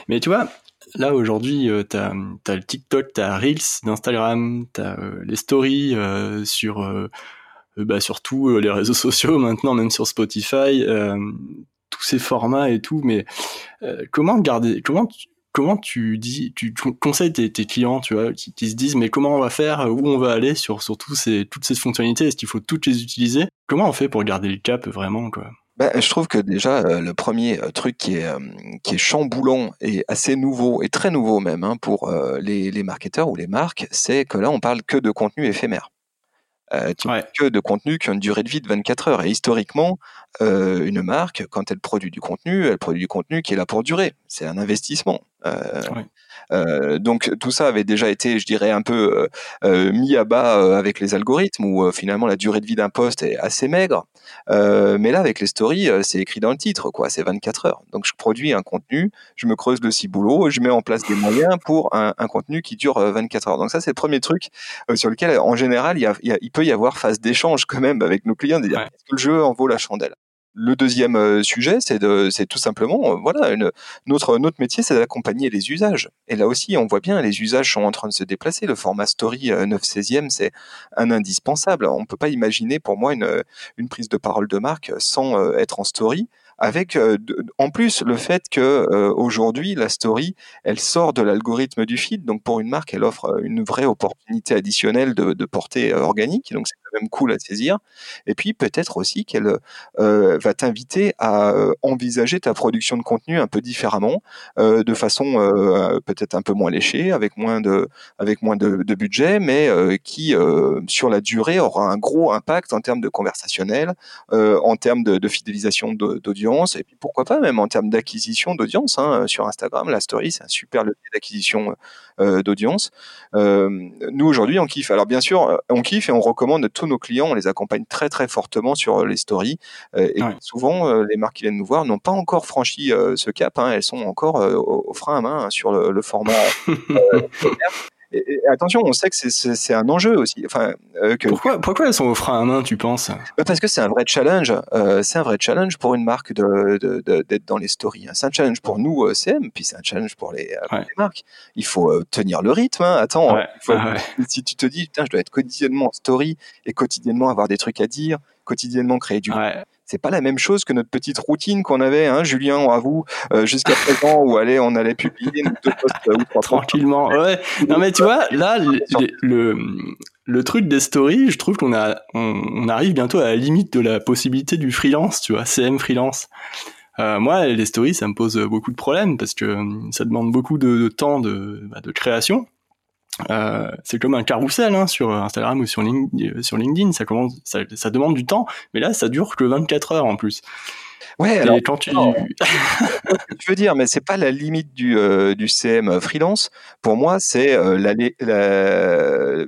Mais tu vois, là, aujourd'hui, euh, tu as, le TikTok, tu as Reels d'Instagram, tu as euh, les stories sur, bah, sur tous les réseaux [laughs] sociaux maintenant, même sur Spotify, tous ces formats et tout. Mais comment garder, comment comment tu dis, tu, conseilles tes, clients, tu vois, qui, se disent mais comment on va faire, où on va aller sur, sur ces, toutes ces fonctionnalités, est-ce qu'il faut toutes les utiliser? Comment on fait pour garder le cap vraiment quoi? Ben, je trouve que déjà euh, le premier euh, truc qui est euh, qui est chamboulant et assez nouveau et très nouveau même hein, pour les, les marketeurs ou les marques, c'est que là on parle que de contenu éphémère. Euh, que de contenu qui ont une durée de vie de 24 heures. Et historiquement, euh, une marque, quand elle produit du contenu, elle produit du contenu qui est là pour durer. C'est un investissement. Euh, euh, donc tout ça avait déjà été, je dirais, un peu euh, mis à bas avec les algorithmes, où finalement la durée de vie d'un poste est assez maigre. mais là, avec les stories, c'est écrit dans le titre, quoi. C'est 24 heures. Donc je produis un contenu, je me creuse le ciboulot, je mets en place des moyens pour un, contenu qui dure 24 heures. Donc ça, c'est le premier truc sur lequel, en général, il, il, peut y avoir phase d'échange quand même avec nos clients, de dire est-ce que le jeu en vaut la chandelle? Le deuxième euh, sujet, c'est tout simplement, euh, voilà, notre métier, c'est d'accompagner les usages. Et là aussi, on voit bien, les usages sont en train de se déplacer. Le format story 9 16e, c'est un indispensable. On peut pas imaginer, pour moi, une, prise de parole de marque sans euh, être en story avec euh, en plus le fait que euh, aujourd'hui la story elle sort de l'algorithme du feed donc pour une marque elle offre euh, une vraie opportunité additionnelle de, de portée organique même cool à saisir. Et puis peut-être aussi qu'elle va t'inviter à envisager ta production de contenu un peu différemment de façon peut-être un peu moins léchée avec moins de avec moins de, budget mais qui sur la durée aura un gros impact en termes de conversationnel en termes de, fidélisation d'audience et puis pourquoi pas même en termes d'acquisition d'audience hein, sur Instagram, la story c'est un super levier d'acquisition euh, d'audience. Euh, nous aujourd'hui on kiffe. Alors bien sûr euh, on kiffe et on recommande à tous nos clients, on les accompagne très très fortement sur les stories et souvent les marques qui viennent nous voir n'ont pas encore franchi ce cap, hein. elles sont encore au, frein à main hein, sur le, le format. [laughs] Et, attention, on sait que c'est un enjeu aussi. Enfin, euh, que, pourquoi, pourquoi elles sont au frein à main, tu penses? Bah, Parce que c'est un vrai challenge. Euh, c'est un vrai challenge pour une marque d'être de, de, dans les stories. Hein. C'est un challenge pour nous, euh, CM, puis c'est un challenge pour les, les, marques. Il faut tenir le rythme. Hein. Attends, si tu te dis, putain, je dois être quotidiennement en story et quotidiennement avoir des trucs à dire, quotidiennement créer du c'est pas la même chose que notre petite routine qu'on avait, hein, Julien, à vous, euh, jusqu'à présent, où allez, on allait publier deux posts euh, ou trois Tranquillement, ouais. Non, mais tu vois, là, le, le truc des stories, je trouve qu'on a, on, arrive bientôt à la limite de la possibilité du freelance, tu vois, CM freelance. Euh, moi, les stories, ça me pose beaucoup de problèmes parce que ça demande beaucoup de, temps de, bah, de création. Euh, c'est comme un carrousel hein, sur Instagram ou sur, LinkedIn, sur LinkedIn, ça, commence, ça, ça demande du temps, mais là, ça dure que 24 heures en plus. Ouais, alors, quand tu... tu [laughs] veux dire, mais c'est pas la limite du, euh, du CM freelance. Pour moi, c'est euh, la, la,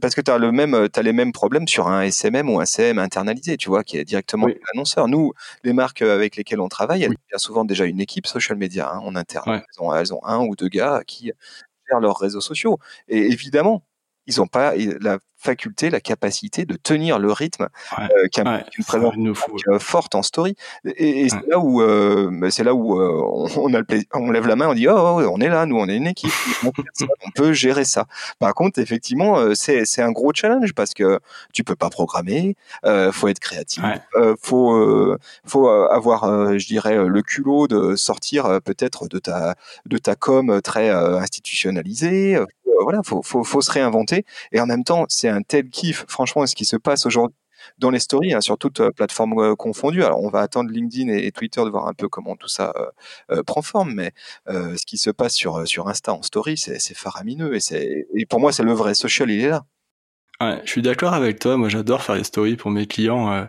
parce que tu as le même, as les mêmes problèmes sur un SMM ou un CM internalisé, tu vois, qui est directement oui. l'annonceur. Nous, les marques avec lesquelles on travaille, elles ont bien souvent déjà une équipe social media hein, en interne. Elles, ont, elles ont un ou deux gars qui leurs réseaux sociaux. Et évidemment, ils n'ont pas la faculté, la capacité de tenir le rythme ouais, euh, qu'une ouais, présence euh, forte en story. Et, et c'est là où, euh, c'est là où euh, on, a le on lève la main, on dit oh, oh, on est là, nous on est une équipe, on peut gérer ça. Par contre, effectivement, euh, c'est un gros challenge parce que tu peux pas programmer, euh, faut être créatif, faut faut avoir, je dirais, le culot de sortir peut-être de ta de ta com très institutionnalisée voilà, faut, faut, faut, se réinventer. Et en même temps, c'est un tel kiff, franchement, ce qui se passe aujourd'hui dans les stories, hein, sur toutes euh, plateformes euh, confondues. Alors, on va attendre LinkedIn et, Twitter de voir un peu comment tout ça euh, prend forme, mais euh, ce qui se passe sur sur Insta en story, c'est faramineux. Et, et pour moi, c'est le vrai social, il est là. Je suis d'accord avec toi. Moi, j'adore faire les stories pour mes clients.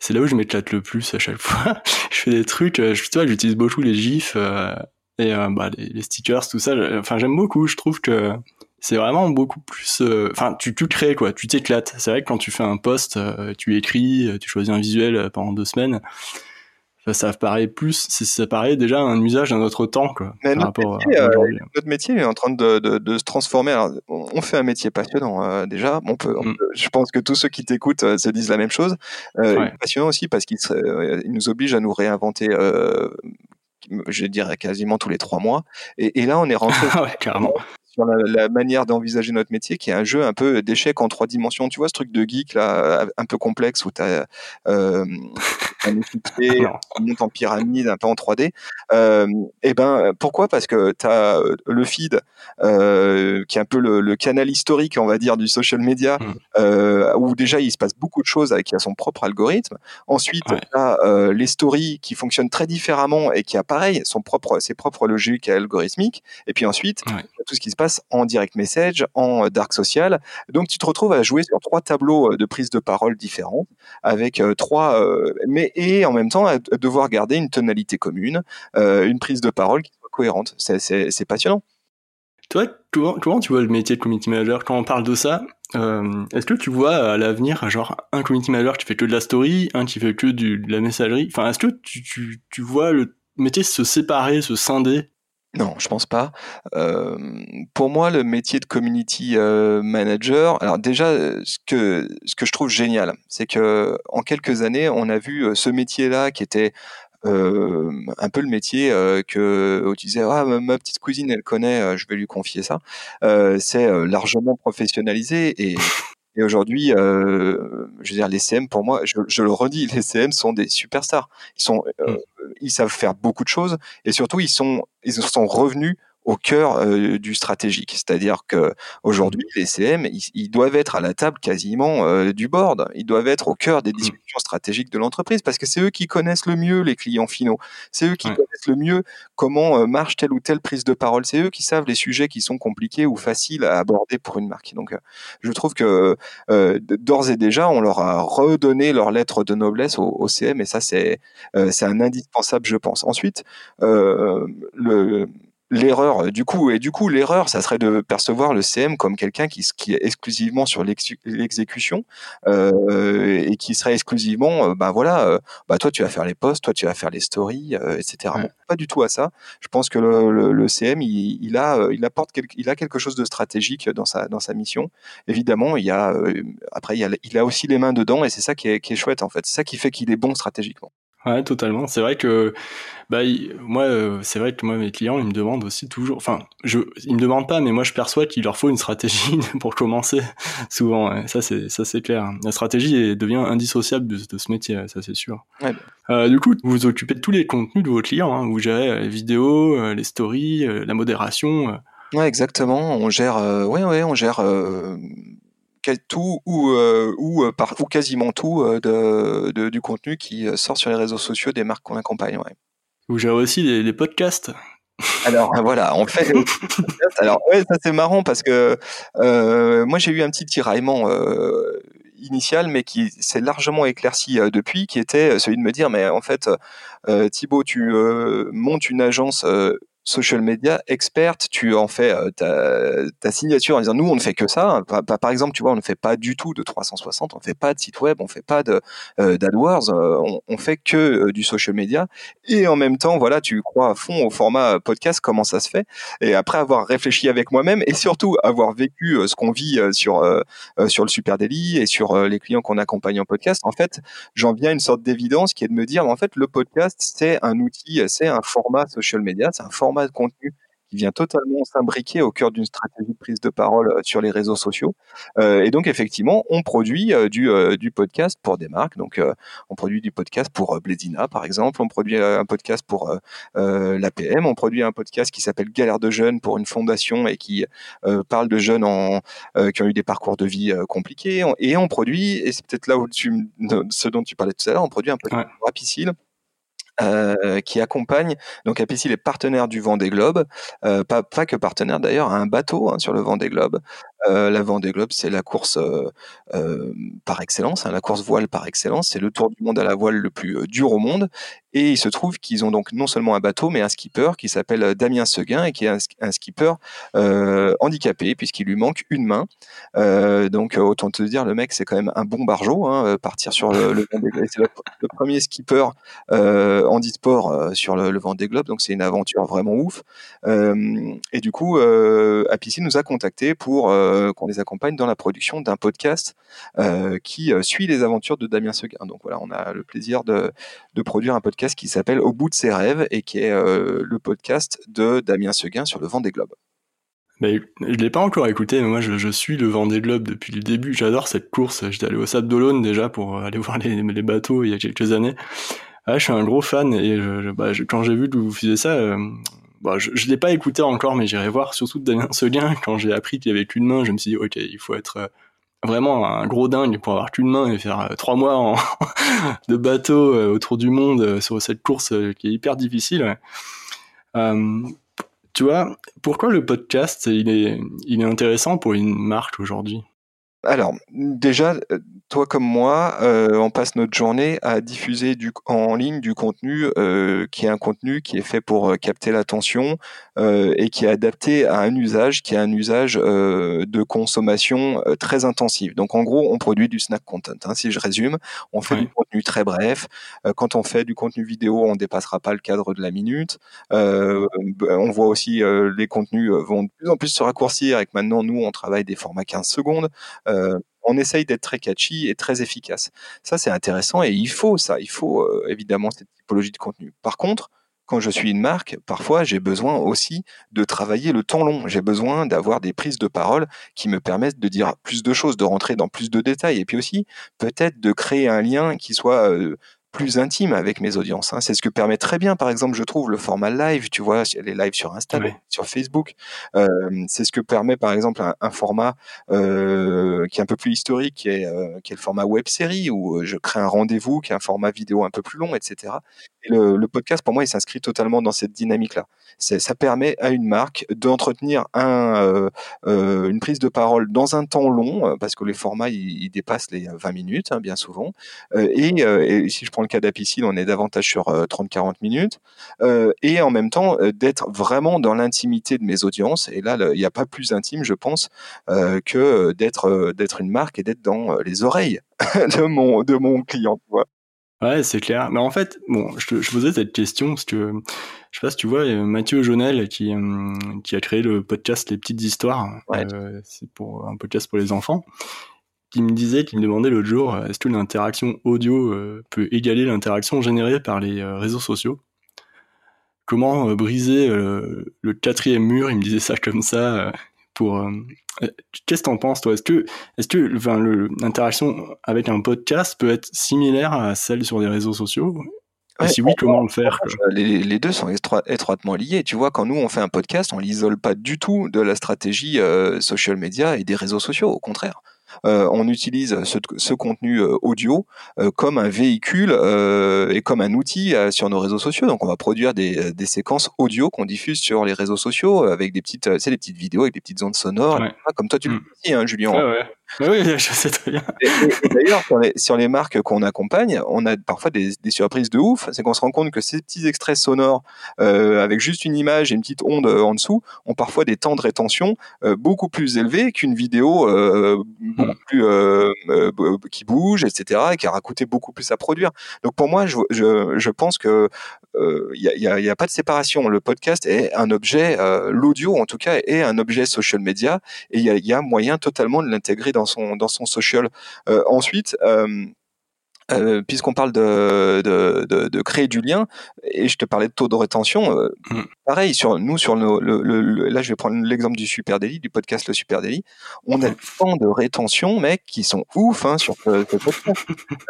c'est là où je m'éclate le plus à chaque [laughs] fois. je fais des trucs. Je, tu vois, j'utilise beaucoup les gifs et bah, les, stickers, tout ça. Enfin, j'aime beaucoup. Je trouve que c'est vraiment beaucoup plus euh, enfin tu tu crées quoi tu t'éclates. C'est vrai que quand tu fais un post euh, tu écris euh, tu choisis un visuel pendant deux semaines ça paraît plus ça paraît déjà un usage d'un autre temps quoi Mais notre, métier, à notre, métier, est en train de, de, de, se transformer. Alors on fait un métier passionnant déjà. On peut, on mm. je pense que tous ceux qui t'écoutent se disent la même chose. Ouais. passionnant aussi parce qu'il nous oblige à nous réinventer je dirais quasiment tous les trois mois. Et, et là on est rentré [laughs] ouais, carrément sur la, manière d'envisager notre métier, qui est un jeu un peu d'échecs en trois dimensions. Tu vois ce truc de geek là, un peu complexe où tu as euh, équipier, on monte en pyramide, un peu en 3D. Euh, et eh ben pourquoi? Parce que tu as euh, le feed, euh, qui est un peu le, le, canal historique, on va dire, du social media, mmh. euh, où déjà il se passe beaucoup de choses avec qui a son propre algorithme. Ensuite, ouais. tu as les stories qui fonctionnent très différemment et qui a pareil son propre, ses propres logiques algorithmiques. Et puis ensuite, ouais. tout ce qui se passe en direct message, en dark social. Donc tu te retrouves à jouer sur trois tableaux de prise de parole différents, avec trois, mais et en même temps devoir garder une tonalité commune, euh, une prise de parole qui soit cohérente. C'est passionnant. Toi, comment, comment, tu vois le métier de community manager? Quand on parle de ça euh, Est-ce que tu vois à l'avenir, genre un community manager qui fait que de la story, un qui fait que de la messagerie? Enfin, est-ce que tu vois le métier se séparer, se scinder? Non, je pense pas. Euh, pour moi, le métier de community euh, manager, alors déjà, ce que ce que je trouve génial, c'est que en quelques années, on a vu ce métier-là qui était euh, un peu le métier euh, que où tu disais ah ma petite cousine elle connaît, je vais lui confier ça. c'est largement professionnalisé et et aujourd'hui, euh, je veux dire, les CM, pour moi, je, je, le redis, les CM sont des superstars. Ils sont, euh, ils savent faire beaucoup de choses et surtout, ils sont, ils sont revenus au cœur euh, du stratégique. C'est-à-dire que aujourd'hui, les CM, ils, ils, doivent être à la table quasiment euh, du board. Ils doivent être au cœur des discussions stratégiques de l'entreprise parce que c'est eux qui connaissent le mieux les clients finaux. C'est eux qui ouais. connaissent le mieux comment euh, marche telle ou telle prise de parole. C'est eux qui savent les sujets qui sont compliqués ou faciles à aborder pour une marque. Donc, je trouve que d'ores et déjà, on leur a redonné leur lettre de noblesse au, au CM et ça, c'est c'est un indispensable, je pense. Ensuite, le l'erreur du coup et du coup l'erreur ça serait de percevoir le CM comme quelqu'un qui, qui est exclusivement sur l'exécution euh, et qui serait exclusivement euh, bah voilà euh, bah toi tu vas faire les posts toi tu vas faire les stories euh, etc ouais. bon, pas du tout à ça. Je pense que le, le, le CM il, il, a il apporte quelque, il a quelque chose de stratégique dans sa dans sa mission. Évidemment il y a après il, y a, il a aussi les mains dedans et c'est ça qui est, qui est chouette en fait. C'est ça qui fait qu'il est bon stratégiquement Ouais, totalement. C'est vrai que, bah, il, moi, euh, c'est vrai que moi, mes clients, ils me demandent aussi toujours, enfin, je, ils me demandent pas, mais moi, je perçois qu'il leur faut une stratégie [laughs] pour commencer, souvent. Ouais. Ça, c'est, ça, c'est clair. La stratégie devient indissociable de, de ce métier, ça, c'est sûr. Ouais. Euh, du coup, vous vous occupez de tous les contenus de vos clients, hein. Vous gérez les vidéos, euh, les stories, euh, la modération. Ouais, exactement. On gère, ouais, ouais, on gère tout ou, ou, par, ou quasiment tout de, du contenu qui sort sur les réseaux sociaux des marques qu'on accompagne. Ouais. Vous gérez aussi les, podcasts alors voilà, on fait. Alors ouais, ça c'est marrant parce que moi j'ai eu un petit tiraillement initial, mais qui s'est largement éclairci depuis, qui était celui de me dire, mais en fait, Thibaut, tu montes une agence social media experte, tu en fais euh, ta, signature en disant nous on ne fait que ça. Par, exemple, tu vois, on ne fait pas du tout de 360, on ne fait pas de site web, on ne fait pas de euh, euh, on, on, fait que du social media. Et en même temps, voilà, tu crois à fond au format podcast, comment ça se fait. Et après avoir réfléchi avec moi-même et surtout avoir vécu ce qu'on vit sur sur le Super Daily et sur les clients qu'on accompagne en podcast, en fait, j'en viens à une sorte d'évidence qui est de me dire en fait le podcast c'est un outil, c'est un format social media, c'est un format de contenu qui vient totalement s'imbriquer au cœur d'une stratégie de prise de parole euh, sur les réseaux sociaux. Euh, et donc effectivement, on produit euh, du, du podcast pour des marques. Donc on produit du podcast pour Blédina par exemple, on produit un podcast pour l'APM, on produit un podcast qui s'appelle Galère de jeunes pour une fondation et qui parle de jeunes en, qui ont eu des parcours de vie compliqués. Et on produit, et c'est peut-être là où tu, ce dont tu parlais tout à l'heure, on produit un podcast ouais. Rapicile euh, qui accompagne donc Apicil est partenaire du Vendée Globe, euh, pas, pas que partenaire d'ailleurs, un bateau hein, sur le Vendée Globe. Euh, la Vendée Globe, c'est la course euh, euh, par excellence, hein, la course voile par excellence. C'est le tour du monde à la voile le plus euh, dur au monde. Et il se trouve qu'ils ont donc non seulement un bateau, mais un skipper qui s'appelle Damien Seguin et qui est un, skipper handicapé puisqu'il lui manque une main. donc autant te dire, le mec c'est quand même un bon bargeot. Hein, partir sur le, Vendée Globe, c'est le, premier skipper handisport sur le, le Vendée Globe. Donc c'est une aventure vraiment ouf. et du coup, Apicil nous a contacté pour euh, qu'on les accompagne dans la production d'un podcast euh, qui euh, suit les aventures de Damien Seguin. Donc voilà, on a le plaisir de, produire un podcast qui s'appelle Au bout de ses rêves et qui est le podcast de Damien Seguin sur le vent des globes. Mais je ne l'ai pas encore écouté, mais moi je, suis le vent des globes depuis le début. J'adore cette course. J'étais allé au Sable d'Olonne déjà pour aller voir les, bateaux il y a quelques années. Ah, je suis un gros fan et bah, quand j'ai vu que vous faisiez ça, bah, je ne l'ai pas écouté encore, mais j'irai voir surtout Damien Seguin. Quand j'ai appris qu'il avait qu'une main, je me suis dit, ok, il faut être euh, vraiment un gros dingue pour avoir qu'une main et faire euh, trois mois [laughs] de bateau euh, autour du monde sur cette course qui est hyper difficile. tu vois, pourquoi le podcast, il est intéressant pour une marque aujourd'hui? Alors, déjà, toi comme moi, euh, on passe notre journée à diffuser du, en ligne du contenu euh, qui est un contenu qui est fait pour euh, capter l'attention et qui est adapté à un usage qui est un usage de consommation très intensive. Donc en gros, on produit du snack content. Hein, si je résume, on fait du contenu très bref. quand on fait du contenu vidéo, on dépassera pas le cadre de la minute. on voit aussi les contenus vont de plus en plus se raccourcir et que maintenant nous on travaille des formats 15 secondes. On essaye d'être très catchy et très efficace. Ça, c'est intéressant et il faut ça. Il faut euh, évidemment cette typologie de contenu. Par contre, quand je suis une marque, parfois j'ai besoin aussi de travailler le temps long. J'ai besoin d'avoir des prises de parole qui me permettent de dire plus de choses, de rentrer dans plus de détails et puis aussi peut-être de créer un lien qui soit euh, plus intime avec mes audiences. Hein. C'est ce que permet très bien, par exemple, je trouve, le format live, tu vois, les lives sur Insta, sur Facebook. Euh, c'est ce que permet, par exemple, un, format euh, qui est un peu plus historique, qui est, euh, qui est le format web série, où je crée un rendez-vous, qui est un format vidéo un peu plus long, etc. Et le, le podcast, pour moi, il s'inscrit totalement dans cette dynamique-là. Ça permet à une marque d'entretenir un, une prise de parole dans un temps long, parce que les formats, ils, dépassent les 20 minutes, hein, bien souvent. Et, et si je prends le cas d'Apicil, on est davantage sur 30-40 euh, minutes, euh, et en même temps euh, d'être vraiment dans l'intimité de mes audiences. Et là, il n'y a pas plus intime, je pense, que d'être d'être une marque et d'être dans les oreilles [laughs] de mon de mon client. Ouais, c'est clair. Mais en fait, bon, je, je posais cette question parce que je sais pas si tu vois Mathieu Jonel qui qui a créé le podcast Les petites histoires. c'est pour un podcast pour les enfants qui me disait, qui me demandait l'autre jour, euh, est-ce que l'interaction audio euh, peut égaler l'interaction générée par les euh, réseaux sociaux? Comment briser le quatrième mur? Il me disait ça comme ça. pour qu'est-ce que t'en penses toi? Est-ce que est-ce que enfin, l'interaction avec un podcast peut être similaire à celle sur les réseaux sociaux? Et si oui, comment le faire les, deux sont étroitement liés. Tu vois, quand nous on fait un podcast, on l'isole pas du tout de la stratégie social media et des réseaux sociaux. Au contraire, on utilise ce, contenu audio comme un véhicule et comme un outil sur nos réseaux sociaux. Donc on va produire des, séquences audio qu'on diffuse sur les réseaux sociaux avec des petites, c'est des petites vidéos avec des petites ondes sonores, comme toi tu le dis, hein, Julien. Oui, [laughs] je sais très bien. Et, d'ailleurs, sur les, marques qu'on accompagne, on a parfois des, surprises de ouf. C'est qu'on se rend compte que ces petits extraits sonores, euh, avec juste une image et une petite onde euh, en dessous, ont parfois des temps de rétention euh, beaucoup plus élevés qu'une vidéo beaucoup hmm. plus qui bouge, etc., et qui aura coûté beaucoup plus à produire. Donc pour moi, je, je, je pense que il n'y a, a, pas de séparation. Le podcast est un objet, l'audio en tout cas est un objet social media, et il y a, y a moyen totalement de l'intégrer dans dans son dans son social. Euh, ensuite. Euh, euh, puisqu'on parle de, de, de, créer du lien, et je te parlais de taux de rétention, mm. pareil, sur nous, sur le, le, là je vais prendre l'exemple du Super Daily, du podcast Le Super Daily, on a [laughs] des temps de rétention, mec, qui sont ouf hein, sur ce, podcast.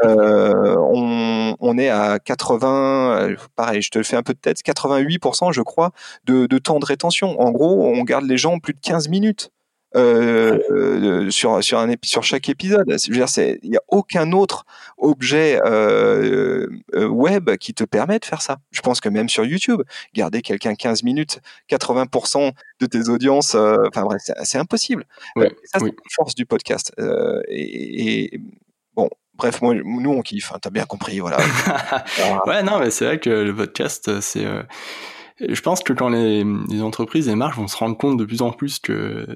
on, on, est à 80, pareil, je te fais un peu de tête, 88% je crois, de, de temps de rétention. En gros, on garde les gens plus de 15 minutes. Euh, euh, sur sur un sur chaque épisode. Je veux dire, c'est il y a aucun autre objet euh, web qui te permet de faire ça. Je pense que même sur YouTube, garder quelqu'un 15 minutes, 80% de tes audiences, enfin bref, c'est impossible. ça, c'est la force du podcast. Et, et, bon, bref, moi, nous on kiffe. Hein, T'as bien compris, voilà. [laughs] ouais, non, mais c'est vrai que le podcast, c'est je pense que quand les, entreprises, les marques vont se rendre compte de plus en plus que,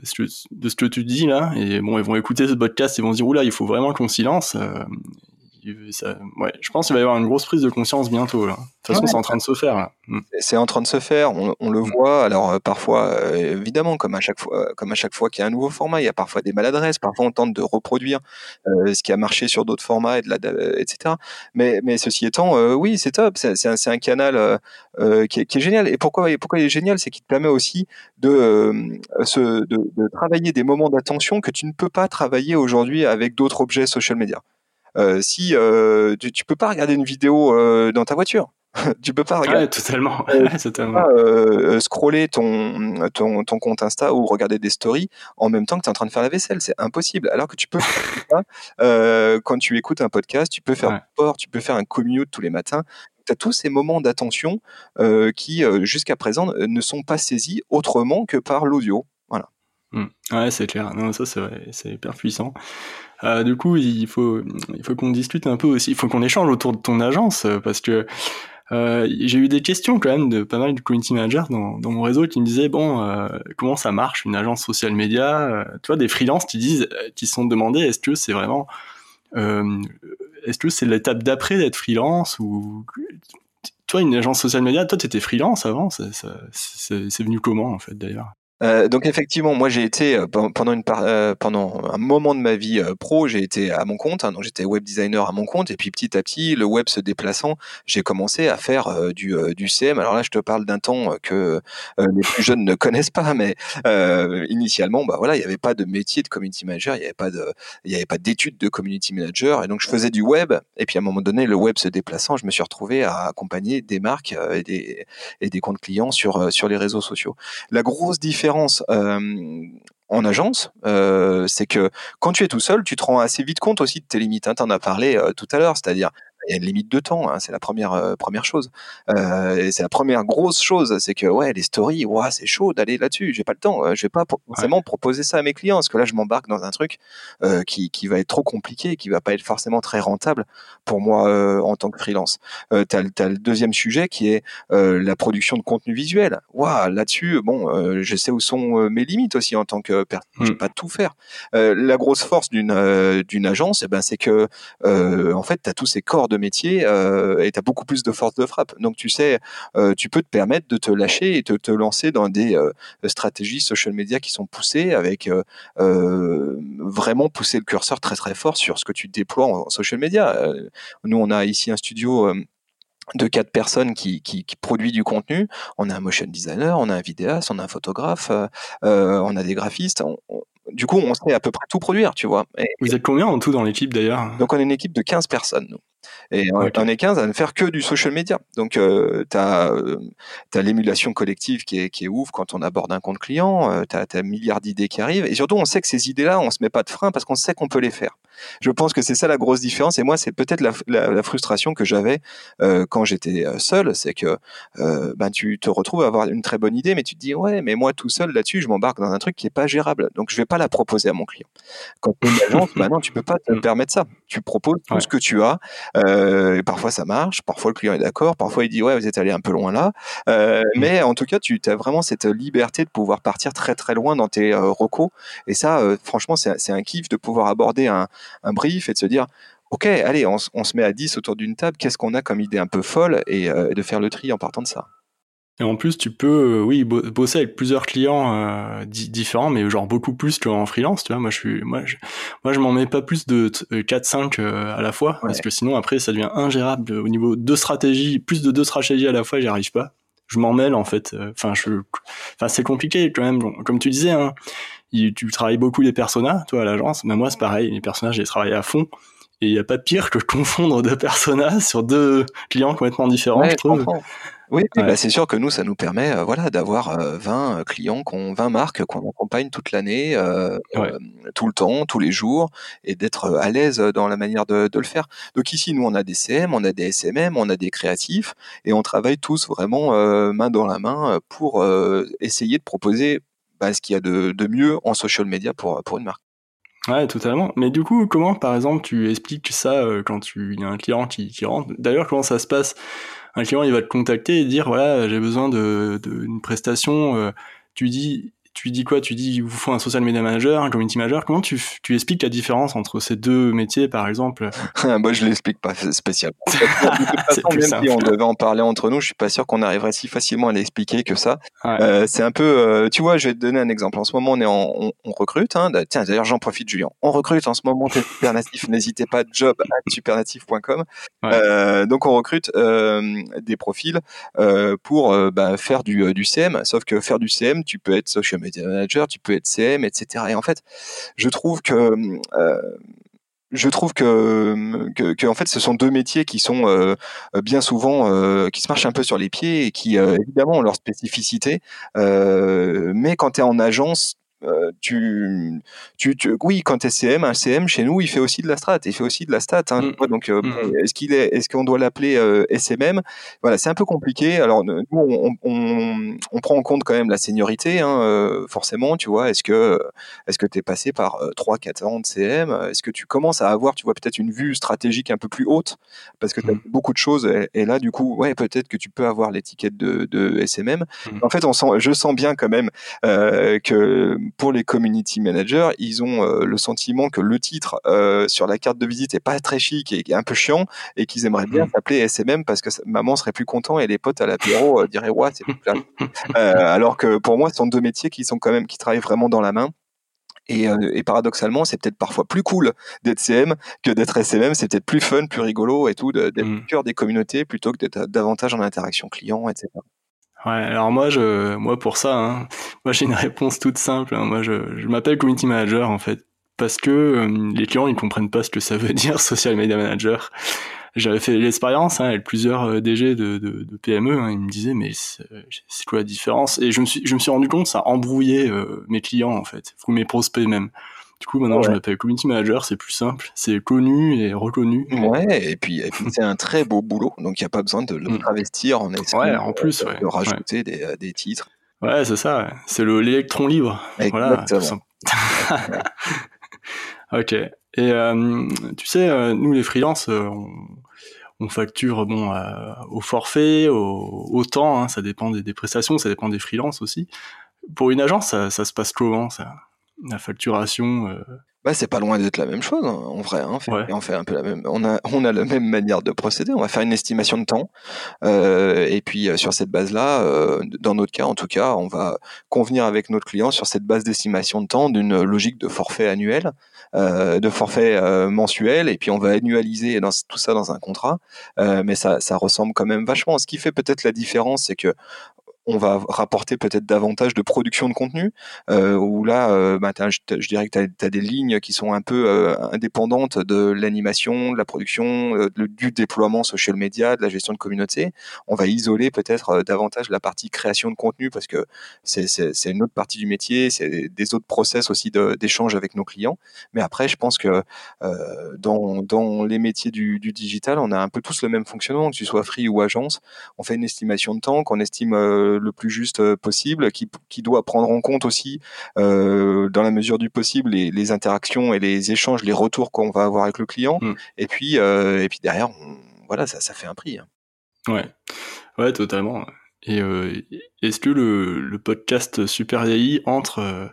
de ce que tu dis là, et bon, ils vont écouter ce podcast, ils vont se dire, oula, il faut vraiment qu'on s'y lance, euh, ça, ouais, je pense qu'il va y avoir une grosse prise de conscience bientôt. Là. De toute façon, c'est en train de se faire. Là. Mm. C'est en train de se faire. On, on le mm. voit. Alors euh, parfois, euh, évidemment, comme à chaque fois, comme à chaque fois qu'il y a un nouveau format, il y a parfois des maladresses. Parfois, on tente de reproduire euh, ce qui a marché sur d'autres formats, et de la, etc. Mais, mais ceci étant, oui, c'est top. C'est un, un, canal qui est, qui, est, génial. Et pourquoi, pourquoi il est génial, c'est qu'il te permet aussi de, de travailler des moments d'attention que tu ne peux pas travailler aujourd'hui avec d'autres objets social media. Euh, si euh, tu, tu, peux pas regarder une vidéo euh, dans ta voiture. [laughs] tu peux pas regarder. Ouais, totalement. [laughs] Pas, scroller ton, ton, ton, compte Insta ou regarder des stories en même temps que tu es en train de faire la vaisselle. C'est impossible. Alors que tu peux faire [laughs] ça, quand tu écoutes un podcast, tu peux faire du sport, tu peux faire un commute tous les matins. Tu as tous ces moments d'attention qui, jusqu'à présent, ne sont pas saisis autrement que par l'audio. Mmh. Ouais, c'est clair. Non, ça, c'est vrai. C'est hyper puissant. Euh, du coup, il faut, qu'on discute un peu aussi. Il faut qu'on échange autour de ton agence euh, parce que euh, j'ai eu des questions quand même de pas mal de community managers dans, mon réseau qui me disaient bon comment ça marche une agence social média tu vois des freelances qui disent qui se sont demandés est-ce que c'est vraiment est-ce que c'est l'étape d'après d'être freelance ou toi une agence social média toi t'étais freelance avant c'est venu comment en fait d'ailleurs? Euh, donc effectivement, moi j'ai été euh, pendant une euh, pendant un moment de ma vie pro, j'ai été à mon compte, hein, donc j'étais web designer à mon compte, et puis petit à petit, le web se déplaçant, j'ai commencé à faire du, du CM. Alors là, je te parle d'un temps que les plus jeunes ne connaissent pas, mais initialement, bah voilà, il n'y avait pas de métier de community manager, il n'y avait pas de, il y avait pas d'études de community manager, et donc je faisais du web, et puis à un moment donné, le web se déplaçant, je me suis retrouvé à accompagner des marques et des et des comptes clients sur sur les réseaux sociaux. La grosse différence euh, en agence, euh, c'est que quand tu es tout seul, tu te rends assez vite compte aussi de tes limites. Hein, tu en as parlé euh, tout à l'heure, c'est-à-dire il y a une limite de temps, hein, c'est la première euh, première chose. Euh, c'est la première grosse chose, c'est que ouais, les stories, ouais, c'est chaud d'aller là-dessus. J'ai pas le temps. Euh, je vais pas forcément proposer ça à mes clients, parce que là, je m'embarque dans un truc euh, qui, qui va être trop compliqué, qui va pas être forcément très rentable pour moi en tant que freelance. Euh, t'as, as le deuxième sujet qui est la production de contenu visuel. Waouh, là-dessus, bon, je sais où sont mes limites aussi en tant que personne. Je vais hmm. pas tout faire. la grosse force d'une d'une agence, eh ben, c'est que en fait, tu as tous ces corps de métier euh, et tu as beaucoup plus de force de frappe. Donc tu sais, euh, tu peux te permettre de te lâcher et de te lancer dans des euh, stratégies social media qui sont poussées avec vraiment pousser le curseur très très fort sur ce que tu déploies en, social media. nous, on a ici un studio de quatre personnes qui, qui, qui, produit du contenu. On a un motion designer, on a un vidéaste, on a un photographe, on a des graphistes du coup, on sait à peu près tout produire, tu vois. Vous êtes combien en tout dans l'équipe d'ailleurs? Donc, on est une équipe de 15 personnes, nous. Et on, est 15 à ne faire que du social media. Donc, tu as, l'émulation collective qui est, qui est ouf quand on aborde un compte client, tu as, as, un milliard d'idées qui arrivent. Et surtout, on sait que ces idées-là, on se met pas de frein parce qu'on sait qu'on peut les faire. Je pense que c'est ça la grosse différence. Et moi, c'est peut-être la, la, frustration que j'avais euh, quand j'étais euh, seul, c'est que euh, ben tu te retrouves à avoir une très bonne idée, mais tu te dis ouais, mais moi tout seul là-dessus, je m'embarque dans un truc qui est pas gérable, donc je vais pas la proposer à mon client. Quand tu es une agence, [laughs] ben non, tu peux pas te mm. permettre ça. Tu proposes tout ce que tu as. et parfois ça marche, parfois le client est d'accord, parfois il dit ouais, vous êtes allé un peu loin là. Mm. Mais en tout cas, tu as vraiment cette liberté de pouvoir partir très très loin dans tes recos. Et ça, franchement, c'est un kiff de pouvoir aborder un, un brief et de se dire ok, allez, on, se met à 10 autour d'une table, qu'est-ce qu'on a comme idée un peu folle et euh, de faire le tri en partant de ça. Et en plus, tu peux, euh, oui, bosser avec plusieurs clients euh, différents, mais genre beaucoup plus qu'en freelance, tu vois. Moi, je suis, moi, je, moi, je m'en mets pas plus de 4-5 à la fois, parce que sinon, après, ça devient ingérable au niveau de stratégie, plus de deux stratégies à la fois, j'y arrive pas. Je m'en mêle, en fait. Enfin, je, enfin, c'est compliqué quand même. Comme tu disais, hein, tu travailles beaucoup les personas, toi, à l'agence. Mais moi, c'est pareil. Les personnages, je les travaille à fond. Et il n'y a pas pire que [laughs] confondre deux personas sur deux clients complètement différents, je trouve. Oui, bah c'est sûr que nous, ça nous permet euh, voilà, d'avoir 20 euh, clients, qu'on, 20 marques qu'on accompagne toute l'année, euh, tout le temps, tous les jours, et d'être à l'aise dans la manière de, de, le faire. Donc ici, nous, on a des CM, on a des SMM, on a des créatifs, et on travaille tous vraiment main dans la main pour essayer de proposer bah, ce qu'il y a de, de, mieux en social media pour, pour une marque. Ouais, totalement. Mais du coup, comment, par exemple, tu expliques ça euh, quand tu il y a un client qui, qui rentre? D'ailleurs, comment ça se passe? Un client, il va te contacter et dire voilà, j'ai besoin de d'une prestation. Euh, tu dis tu dis quoi? Tu dis il vous faut un social media manager, un community manager. Comment tu, tu expliques la différence entre ces deux métiers, par exemple? [laughs] Moi, je l'explique pas spécialement. [laughs] même si on devait en parler entre nous, je suis pas sûr qu'on arriverait si facilement à l'expliquer que ça. Euh, c'est un peu, euh, tu vois, je vais te donner un exemple. En ce moment, on est en, on, recrute. Hein, tiens, d'ailleurs, j'en profite, Julien. On recrute en ce moment. T'es Supernatif. [laughs] N'hésitez pas. Job à supernatif.com. Euh, donc, on recrute des profils pour bah, faire du, du CM. Sauf que faire du CM, tu peux être social manager, tu peux être CM, etc. Et en fait, je trouve que euh, je trouve que, que, en fait ce sont deux métiers qui sont euh, bien souvent euh, qui se marchent un peu sur les pieds et qui évidemment ont leur spécificité mais quand tu es en agence euh, tu, tu, oui, quand tu es CM, un CM chez nous, il fait aussi de la strat, il fait aussi de la stat. Hein, mmh. Donc, euh, mmh. est-ce qu'il est, est-ce qu'on doit l'appeler euh, SMM Voilà, c'est un peu compliqué. Alors, nous, on, on, on, prend en compte quand même la seniorité, hein, forcément. Tu vois, est-ce que, est-ce que tu es passé par 3-4 ans de CM Est-ce que tu commences à avoir, tu vois, peut-être une vue stratégique un peu plus haute? Parce que tu as mmh. beaucoup de choses. Et, là, du coup, ouais, peut-être que tu peux avoir l'étiquette de, de SMM. En fait, on sent, je sens bien quand même que pour les community managers, ils ont euh, le sentiment que le titre euh, sur la carte de visite est pas très chic et un peu chiant et qu'ils aimeraient bien mmh. s'appeler SMM parce que maman serait plus content et les potes à l'apéro euh, diraient ouais c'est plus plat. [laughs] alors que pour moi, ce sont deux métiers qui sont quand même qui travaillent vraiment dans la main. Et, et, paradoxalement, c'est peut-être parfois plus cool d'être CM que d'être SMM. C'est peut-être plus fun, plus rigolo et tout, d'être mmh. au cœur des communautés plutôt que d'être davantage en interaction client, etc. Ouais, alors moi, je, moi pour ça, hein, moi j'ai une réponse toute simple. Hein. Moi, je, je m'appelle community manager en fait, parce que euh, les clients ils comprennent pas ce que ça veut [laughs] dire social media manager. J'avais fait l'expérience hein, avec plusieurs euh, DG de, de, de PME. Hein, ils me disaient mais c'est quoi la différence? Et je me suis, je me suis rendu compte ça embrouillait euh, mes clients en fait, ou mes prospects même. Du coup, maintenant, je m'appelle community manager, c'est plus simple, c'est connu et reconnu. Ouais, et puis, c'est un très beau boulot, donc il n'y a pas besoin de le mm. travestir en essayant ouais, en plus, de, rajouter des, euh, des, titres. Ouais, c'est ça, c'est l'électron libre. Exactement. Voilà, [laughs] ok. Et euh, tu sais, euh, nous les freelances, on, on, facture bon au forfait, au, au temps, hein, ça dépend des, des, prestations, ça dépend des freelances aussi. Pour une agence, ça, ça se passe comment ça? La facturation. Euh... Bah, c'est pas loin d'être la même chose hein, en vrai. Hein, on fait un peu la même. On a [laughs] on a la même manière de procéder. On va faire une estimation de temps euh, et puis euh, sur cette base-là, euh, dans notre cas en tout cas, on va convenir avec notre client sur cette base d'estimation de temps d'une logique de forfait annuel, de forfait mensuel et puis on va annualiser dans, tout ça dans un contrat. mais ça ça ressemble quand même vachement. Ce qui fait peut-être la différence, c'est que on va rapporter peut-être davantage de production de contenu, euh, où là, euh, bah, je, dirais que tu as, des lignes qui sont un peu euh, indépendantes de l'animation, de la production, du déploiement social media, de la gestion de communauté. On va isoler peut-être davantage la partie création de contenu parce que c'est une autre partie du métier, c'est des autres process aussi d'échange avec nos clients. Mais après, je pense que dans, dans les métiers du, du, digital, on a un peu tous le même fonctionnement, que tu sois free ou agence. On fait une estimation de temps qu'on estime le plus juste euh, possible, qui, qui, doit prendre en compte aussi, euh, dans la mesure du possible, les, les, interactions et les échanges, les retours qu'on va avoir avec le client. Mm. Et puis, euh, et puis derrière, voilà, ça, ça fait un prix. Hein. Ouais, ouais, totalement. Et est-ce que le, le, podcast Super AI entre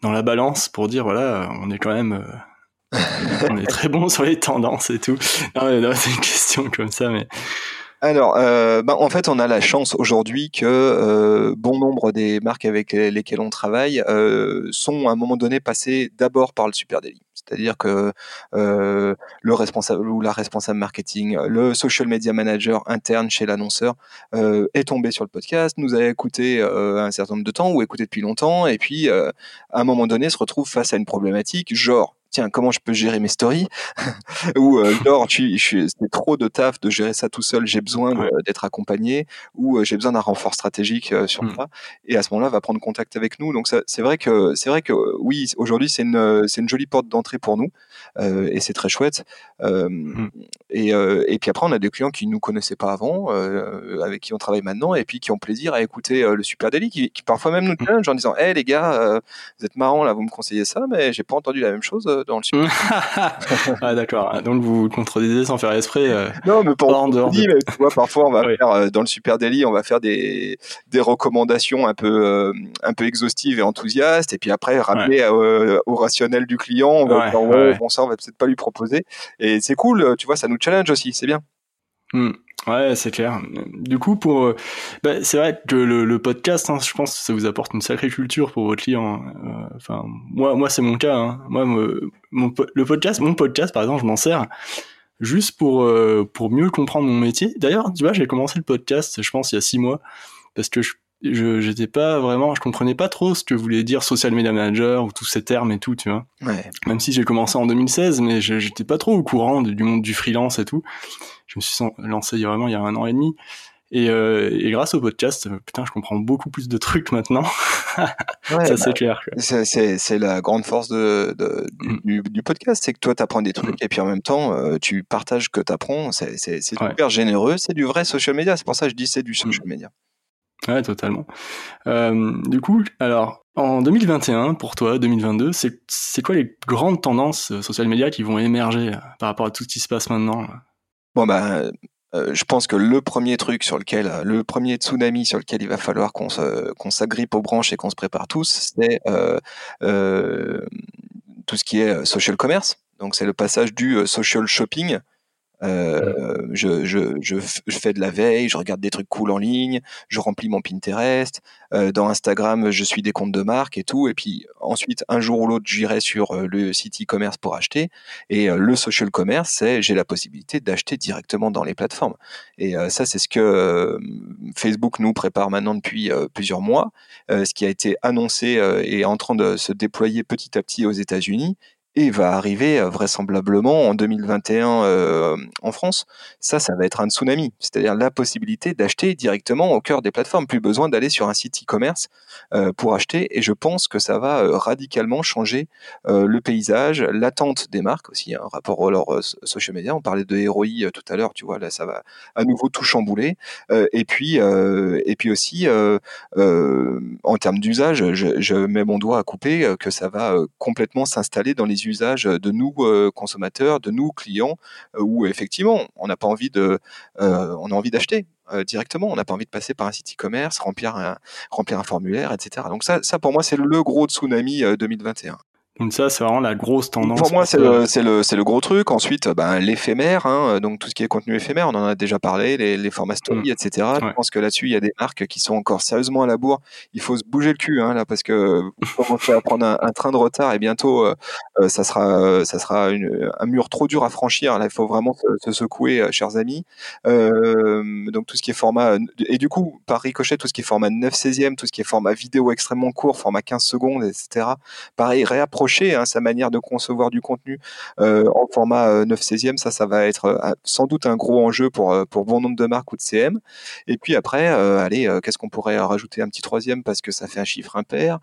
dans la balance pour dire voilà, on est quand même [laughs] on est très bon sur les tendances et tout? Non, non c'est une question comme ça, mais alors, euh, ben, en fait, on a la chance aujourd'hui que euh, bon nombre des marques avec lesquelles on travaille euh, sont à un moment donné passées d'abord par le Super Daily. C'est-à-dire que euh, le responsable ou la responsable marketing, le social media manager interne chez l'annonceur est tombé sur le podcast, nous a écouté un certain nombre de temps ou écouté depuis longtemps, et puis à un moment donné se retrouve face à une problématique genre tiens, comment je peux gérer mes stories [laughs] Ou euh, genre, c'est trop de taf de gérer ça tout seul, j'ai besoin d'être accompagné, ou euh, j'ai besoin d'un renfort stratégique euh, sur mmh. ça. Et à ce moment-là, va prendre contact avec nous. Donc c'est vrai que c'est vrai que oui, aujourd'hui c'est une c'est une jolie porte d'entrée pour nous, euh, et c'est très chouette. Mmh. et, et puis après, on a des clients qui nous connaissaient pas avant, avec qui on travaille maintenant, et puis qui ont plaisir à écouter le Super Daily, qui, qui, parfois même nous mmh. challenge en disant, hé les gars, vous êtes marrants là, vous me conseillez ça, mais j'ai pas entendu la même chose dans le Super. [laughs] ah d'accord. Donc vous contredisez sans faire esprit. Euh, non, mais pour en dehors. De... tu vois, parfois on va faire euh, dans le Super Daily, on va faire des, des recommandations un peu euh, un peu exhaustives et enthousiastes, et puis après rappeler au rationnel du client, on va dire, ouais, bon ça on va peut-être pas lui proposer. Et c'est cool, tu vois, ça nous challenge aussi, c'est bien. Hmm. Ouais, c'est clair. Du coup, pour, euh, bah, c'est vrai que le, podcast, hein, je pense que ça vous apporte une sacrée culture pour votre client. Hein. Euh, enfin, moi, moi, c'est mon cas. Hein. Moi, mon, le podcast, mon podcast, par exemple, je m'en sers juste pour euh, pour mieux comprendre mon métier. D'ailleurs, tu vois, j'ai commencé le podcast, je pense, il y a six mois, parce que je je j'étais pas vraiment je comprenais pas trop ce que voulait dire social media manager ou tous ces termes et tout tu vois. Ouais. même si j'ai commencé en 2016 mais j'étais pas trop au courant du monde du freelance et tout. Je me suis lancé vraiment il y a un an et demi. Et, euh, et grâce au podcast putain je comprends beaucoup plus de trucs maintenant. [laughs] Ouais, ça c'est bah, clair c'est la grande force de, de du, mm. du, podcast c'est que toi tu apprends des trucs mm. et puis en même temps euh, tu partages que tu apprends c'est super généreux. C'est du vrai social media. C'est pour ça que je dis c'est du social mm. media Ouais, totalement. Euh, du coup, alors, en 2021, pour toi, 2022, c'est, quoi les grandes tendances euh, social media qui vont émerger euh, par rapport à tout ce qui se passe maintenant Bon, ben, euh, je pense que le premier truc sur lequel, le premier tsunami sur lequel il va falloir qu'on, s'agrippe aux branches et qu'on se prépare tous, c'est tout ce qui est social commerce. Donc, c'est le passage du social shopping euh, je, je, je, je, fais de la veille, je regarde des trucs cool en ligne, je remplis mon Pinterest. Euh, dans Instagram, je suis des comptes de marque et tout. Et puis ensuite, un jour ou l'autre, j'irai sur euh, le site e-commerce pour acheter. Et euh, le social commerce, c'est j'ai la possibilité d'acheter directement dans les plateformes. Et ça, c'est ce que Facebook nous prépare maintenant depuis plusieurs mois. ce qui a été annoncé et en train de se déployer petit à petit aux États-Unis et va arriver euh, vraisemblablement en 2021 euh, en France. Ça, ça va être un tsunami, c'est-à-dire la possibilité d'acheter directement au cœur des plateformes, plus besoin d'aller sur un site e-commerce euh, pour acheter. Et je pense que ça va radicalement changer le paysage, l'attente des marques aussi, un hein, rapport à leur social media. On parlait de ROI tout à l'heure, tu vois, là, ça va à nouveau tout chambouler. et puis, et puis aussi, en termes d'usage, je, je, mets mon doigt à couper que ça va complètement s'installer dans les usage de nous euh, consommateurs, de nous clients, euh, où effectivement on n'a pas envie de, euh, on a envie d'acheter directement. On n'a pas envie de passer par un site e-commerce, remplir un, remplir un formulaire, etc. Donc ça, ça pour moi, c'est le gros tsunami 2021. Donc ça, c'est vraiment la grosse tendance. Pour moi, c'est le, gros truc. Ensuite, ben, l'éphémère, hein, donc tout ce qui est contenu éphémère, on en a déjà parlé, les, les formats story, mm. etc. Je pense que là-dessus, il y a des marques qui sont encore sérieusement à la bourre. Il faut se bouger le cul, hein, là, parce que vous commencez à prendre un, train de retard et bientôt, euh, euh, ça sera, ça sera une, un mur trop dur à franchir. Là, il faut vraiment se, secouer, euh, chers amis. donc tout ce qui est format, et du coup, par ricochet, tout ce qui est format 9 16e, tout ce qui est format vidéo extrêmement court, format 15 secondes, etc. Pareil, hein, sa manière de concevoir du contenu euh, en format 9 euh, 16e, ça, ça va être euh, sans doute un gros enjeu pour, pour bon nombre de marques ou de CM. Et puis après, allez, qu'est-ce qu'on pourrait rajouter un petit troisième parce que ça fait un chiffre impair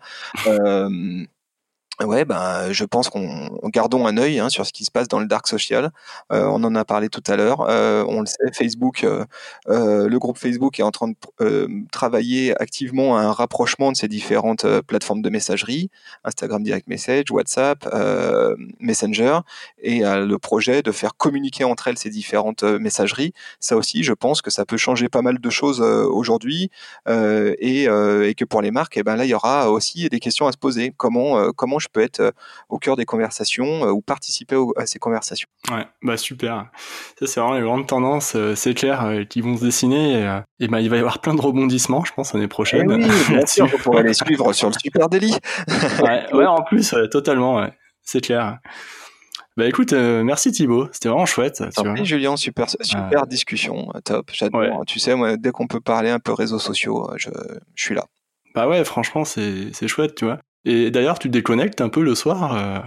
Ouais, ben, je pense qu'on gardons un œil hein, sur ce qui se passe dans le dark social. Euh, on en a parlé tout à l'heure. Euh, on le sait, Facebook, euh, euh le groupe Facebook est en train de euh, travailler activement à un rapprochement de ces différentes euh, plateformes de messagerie, Instagram Direct Message, WhatsApp, Messenger, et le projet de faire communiquer entre elles ces différentes messageries. Ça aussi, je pense que ça peut changer pas mal de choses aujourd'hui, et, et, que pour les marques, et eh ben là, il y aura aussi des questions à se poser. Comment, comment peux être euh, au cœur des conversations euh, ou participer à ces conversations. Ouais, bah super. Ça, c'est vraiment les grandes tendances, euh, c'est clair, qui vont se dessiner. Et, bah, il va y avoir plein de rebondissements, je pense, l'année prochaine. Eh oui, bien sûr, vous pourrez les [laughs] suivre sur le Super Daily. ouais, en plus, totalement, c'est clair. Bah écoute, merci Thibaut, c'était vraiment chouette. Tu Julien, super, super discussion, top, j'adore. Tu sais, moi, dès qu'on peut parler un peu réseaux sociaux, je, je suis là. Bah ouais, franchement, c'est chouette, tu vois. Et d'ailleurs, tu déconnectes un peu le soir euh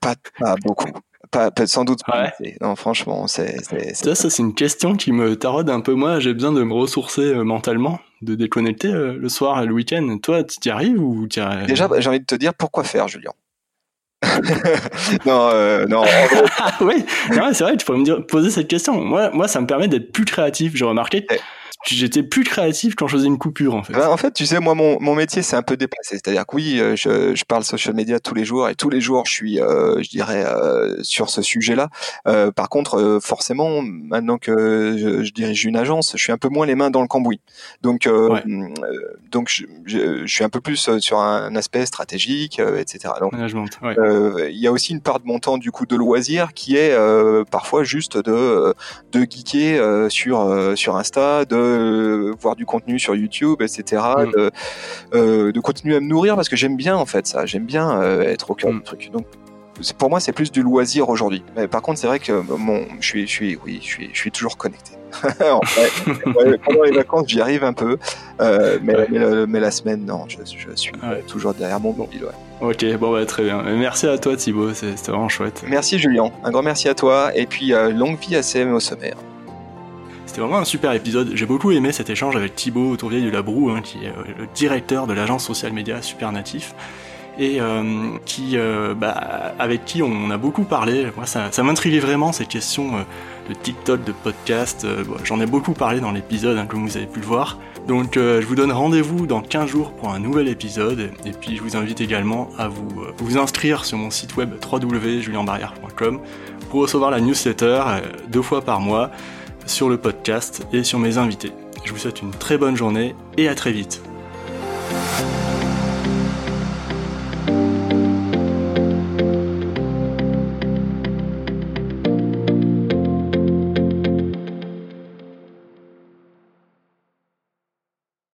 pas, pas, beaucoup. Pas, sans doute pas. Non, franchement, c'est. Ça, ça c'est une question qui me taraude un peu. Moi, j'ai besoin de me ressourcer euh, mentalement, de déconnecter euh, le soir et le week-end. Toi, tu y arrives ou tu arrives... Déjà, j'ai envie de te dire pourquoi faire, Julien? [laughs] non, non. [laughs] oui, c'est vrai, tu pourrais me dire, poser cette question. Moi, moi, ça me permet d'être plus créatif. J'ai remarqué. Eh, j'étais plus créatif quand je faisais une coupure en fait. Ben, en fait, tu sais, moi mon, mon métier c'est un peu déplacé, c'est-à-dire que oui, euh, je, je, parle social media tous les jours et tous les jours je suis, euh, je dirais, euh, sur ce sujet-là. Euh, par contre, forcément, maintenant que je, je, dirige une agence, je suis un peu moins les mains dans le cambouis. Donc, donc je, je, suis un peu plus sur un aspect stratégique, etc. Donc, il y a aussi une part de mon temps du coup de loisir qui est parfois juste de de geeker sur sur Insta, de voir du contenu sur YouTube, etc. Mm. De, euh, de, continuer à me nourrir parce que j'aime bien en fait ça. J'aime bien euh, être au cœur du mm. truc. Donc pour moi, c'est plus du loisir aujourd'hui. Mais par contre, c'est vrai que mon, je suis, je suis, oui, je suis, je suis toujours connecté. [laughs] en fait, pendant les vacances, j'y arrive un peu, euh, mais, mais, la semaine, non, je, je suis toujours derrière mon mobile. Ok, bon bah très bien. Merci à toi Thibaut, c'était vraiment chouette. Merci Julien, un grand merci à toi et puis longue vie à CM au sommaire. C'était vraiment un super épisode. J'ai beaucoup aimé cet échange avec Thibaut Tourvieille de la Broue, hein, qui est euh, le directeur de l'agence social média Super Natif et euh, qui, euh, bah, avec qui on a beaucoup parlé. Moi, ça, ça m'intriguait vraiment ces questions de TikTok, de podcast. J'en ai beaucoup parlé dans l'épisode, hein, comme vous avez pu le voir. Donc, je vous donne rendez-vous dans 15 jours pour un nouvel épisode. Et puis, je vous invite également à vous, vous inscrire sur mon site web www.julienbarrière.com pour recevoir la newsletter deux fois par mois sur le podcast et sur mes invités. Je vous souhaite une très bonne journée et à très vite.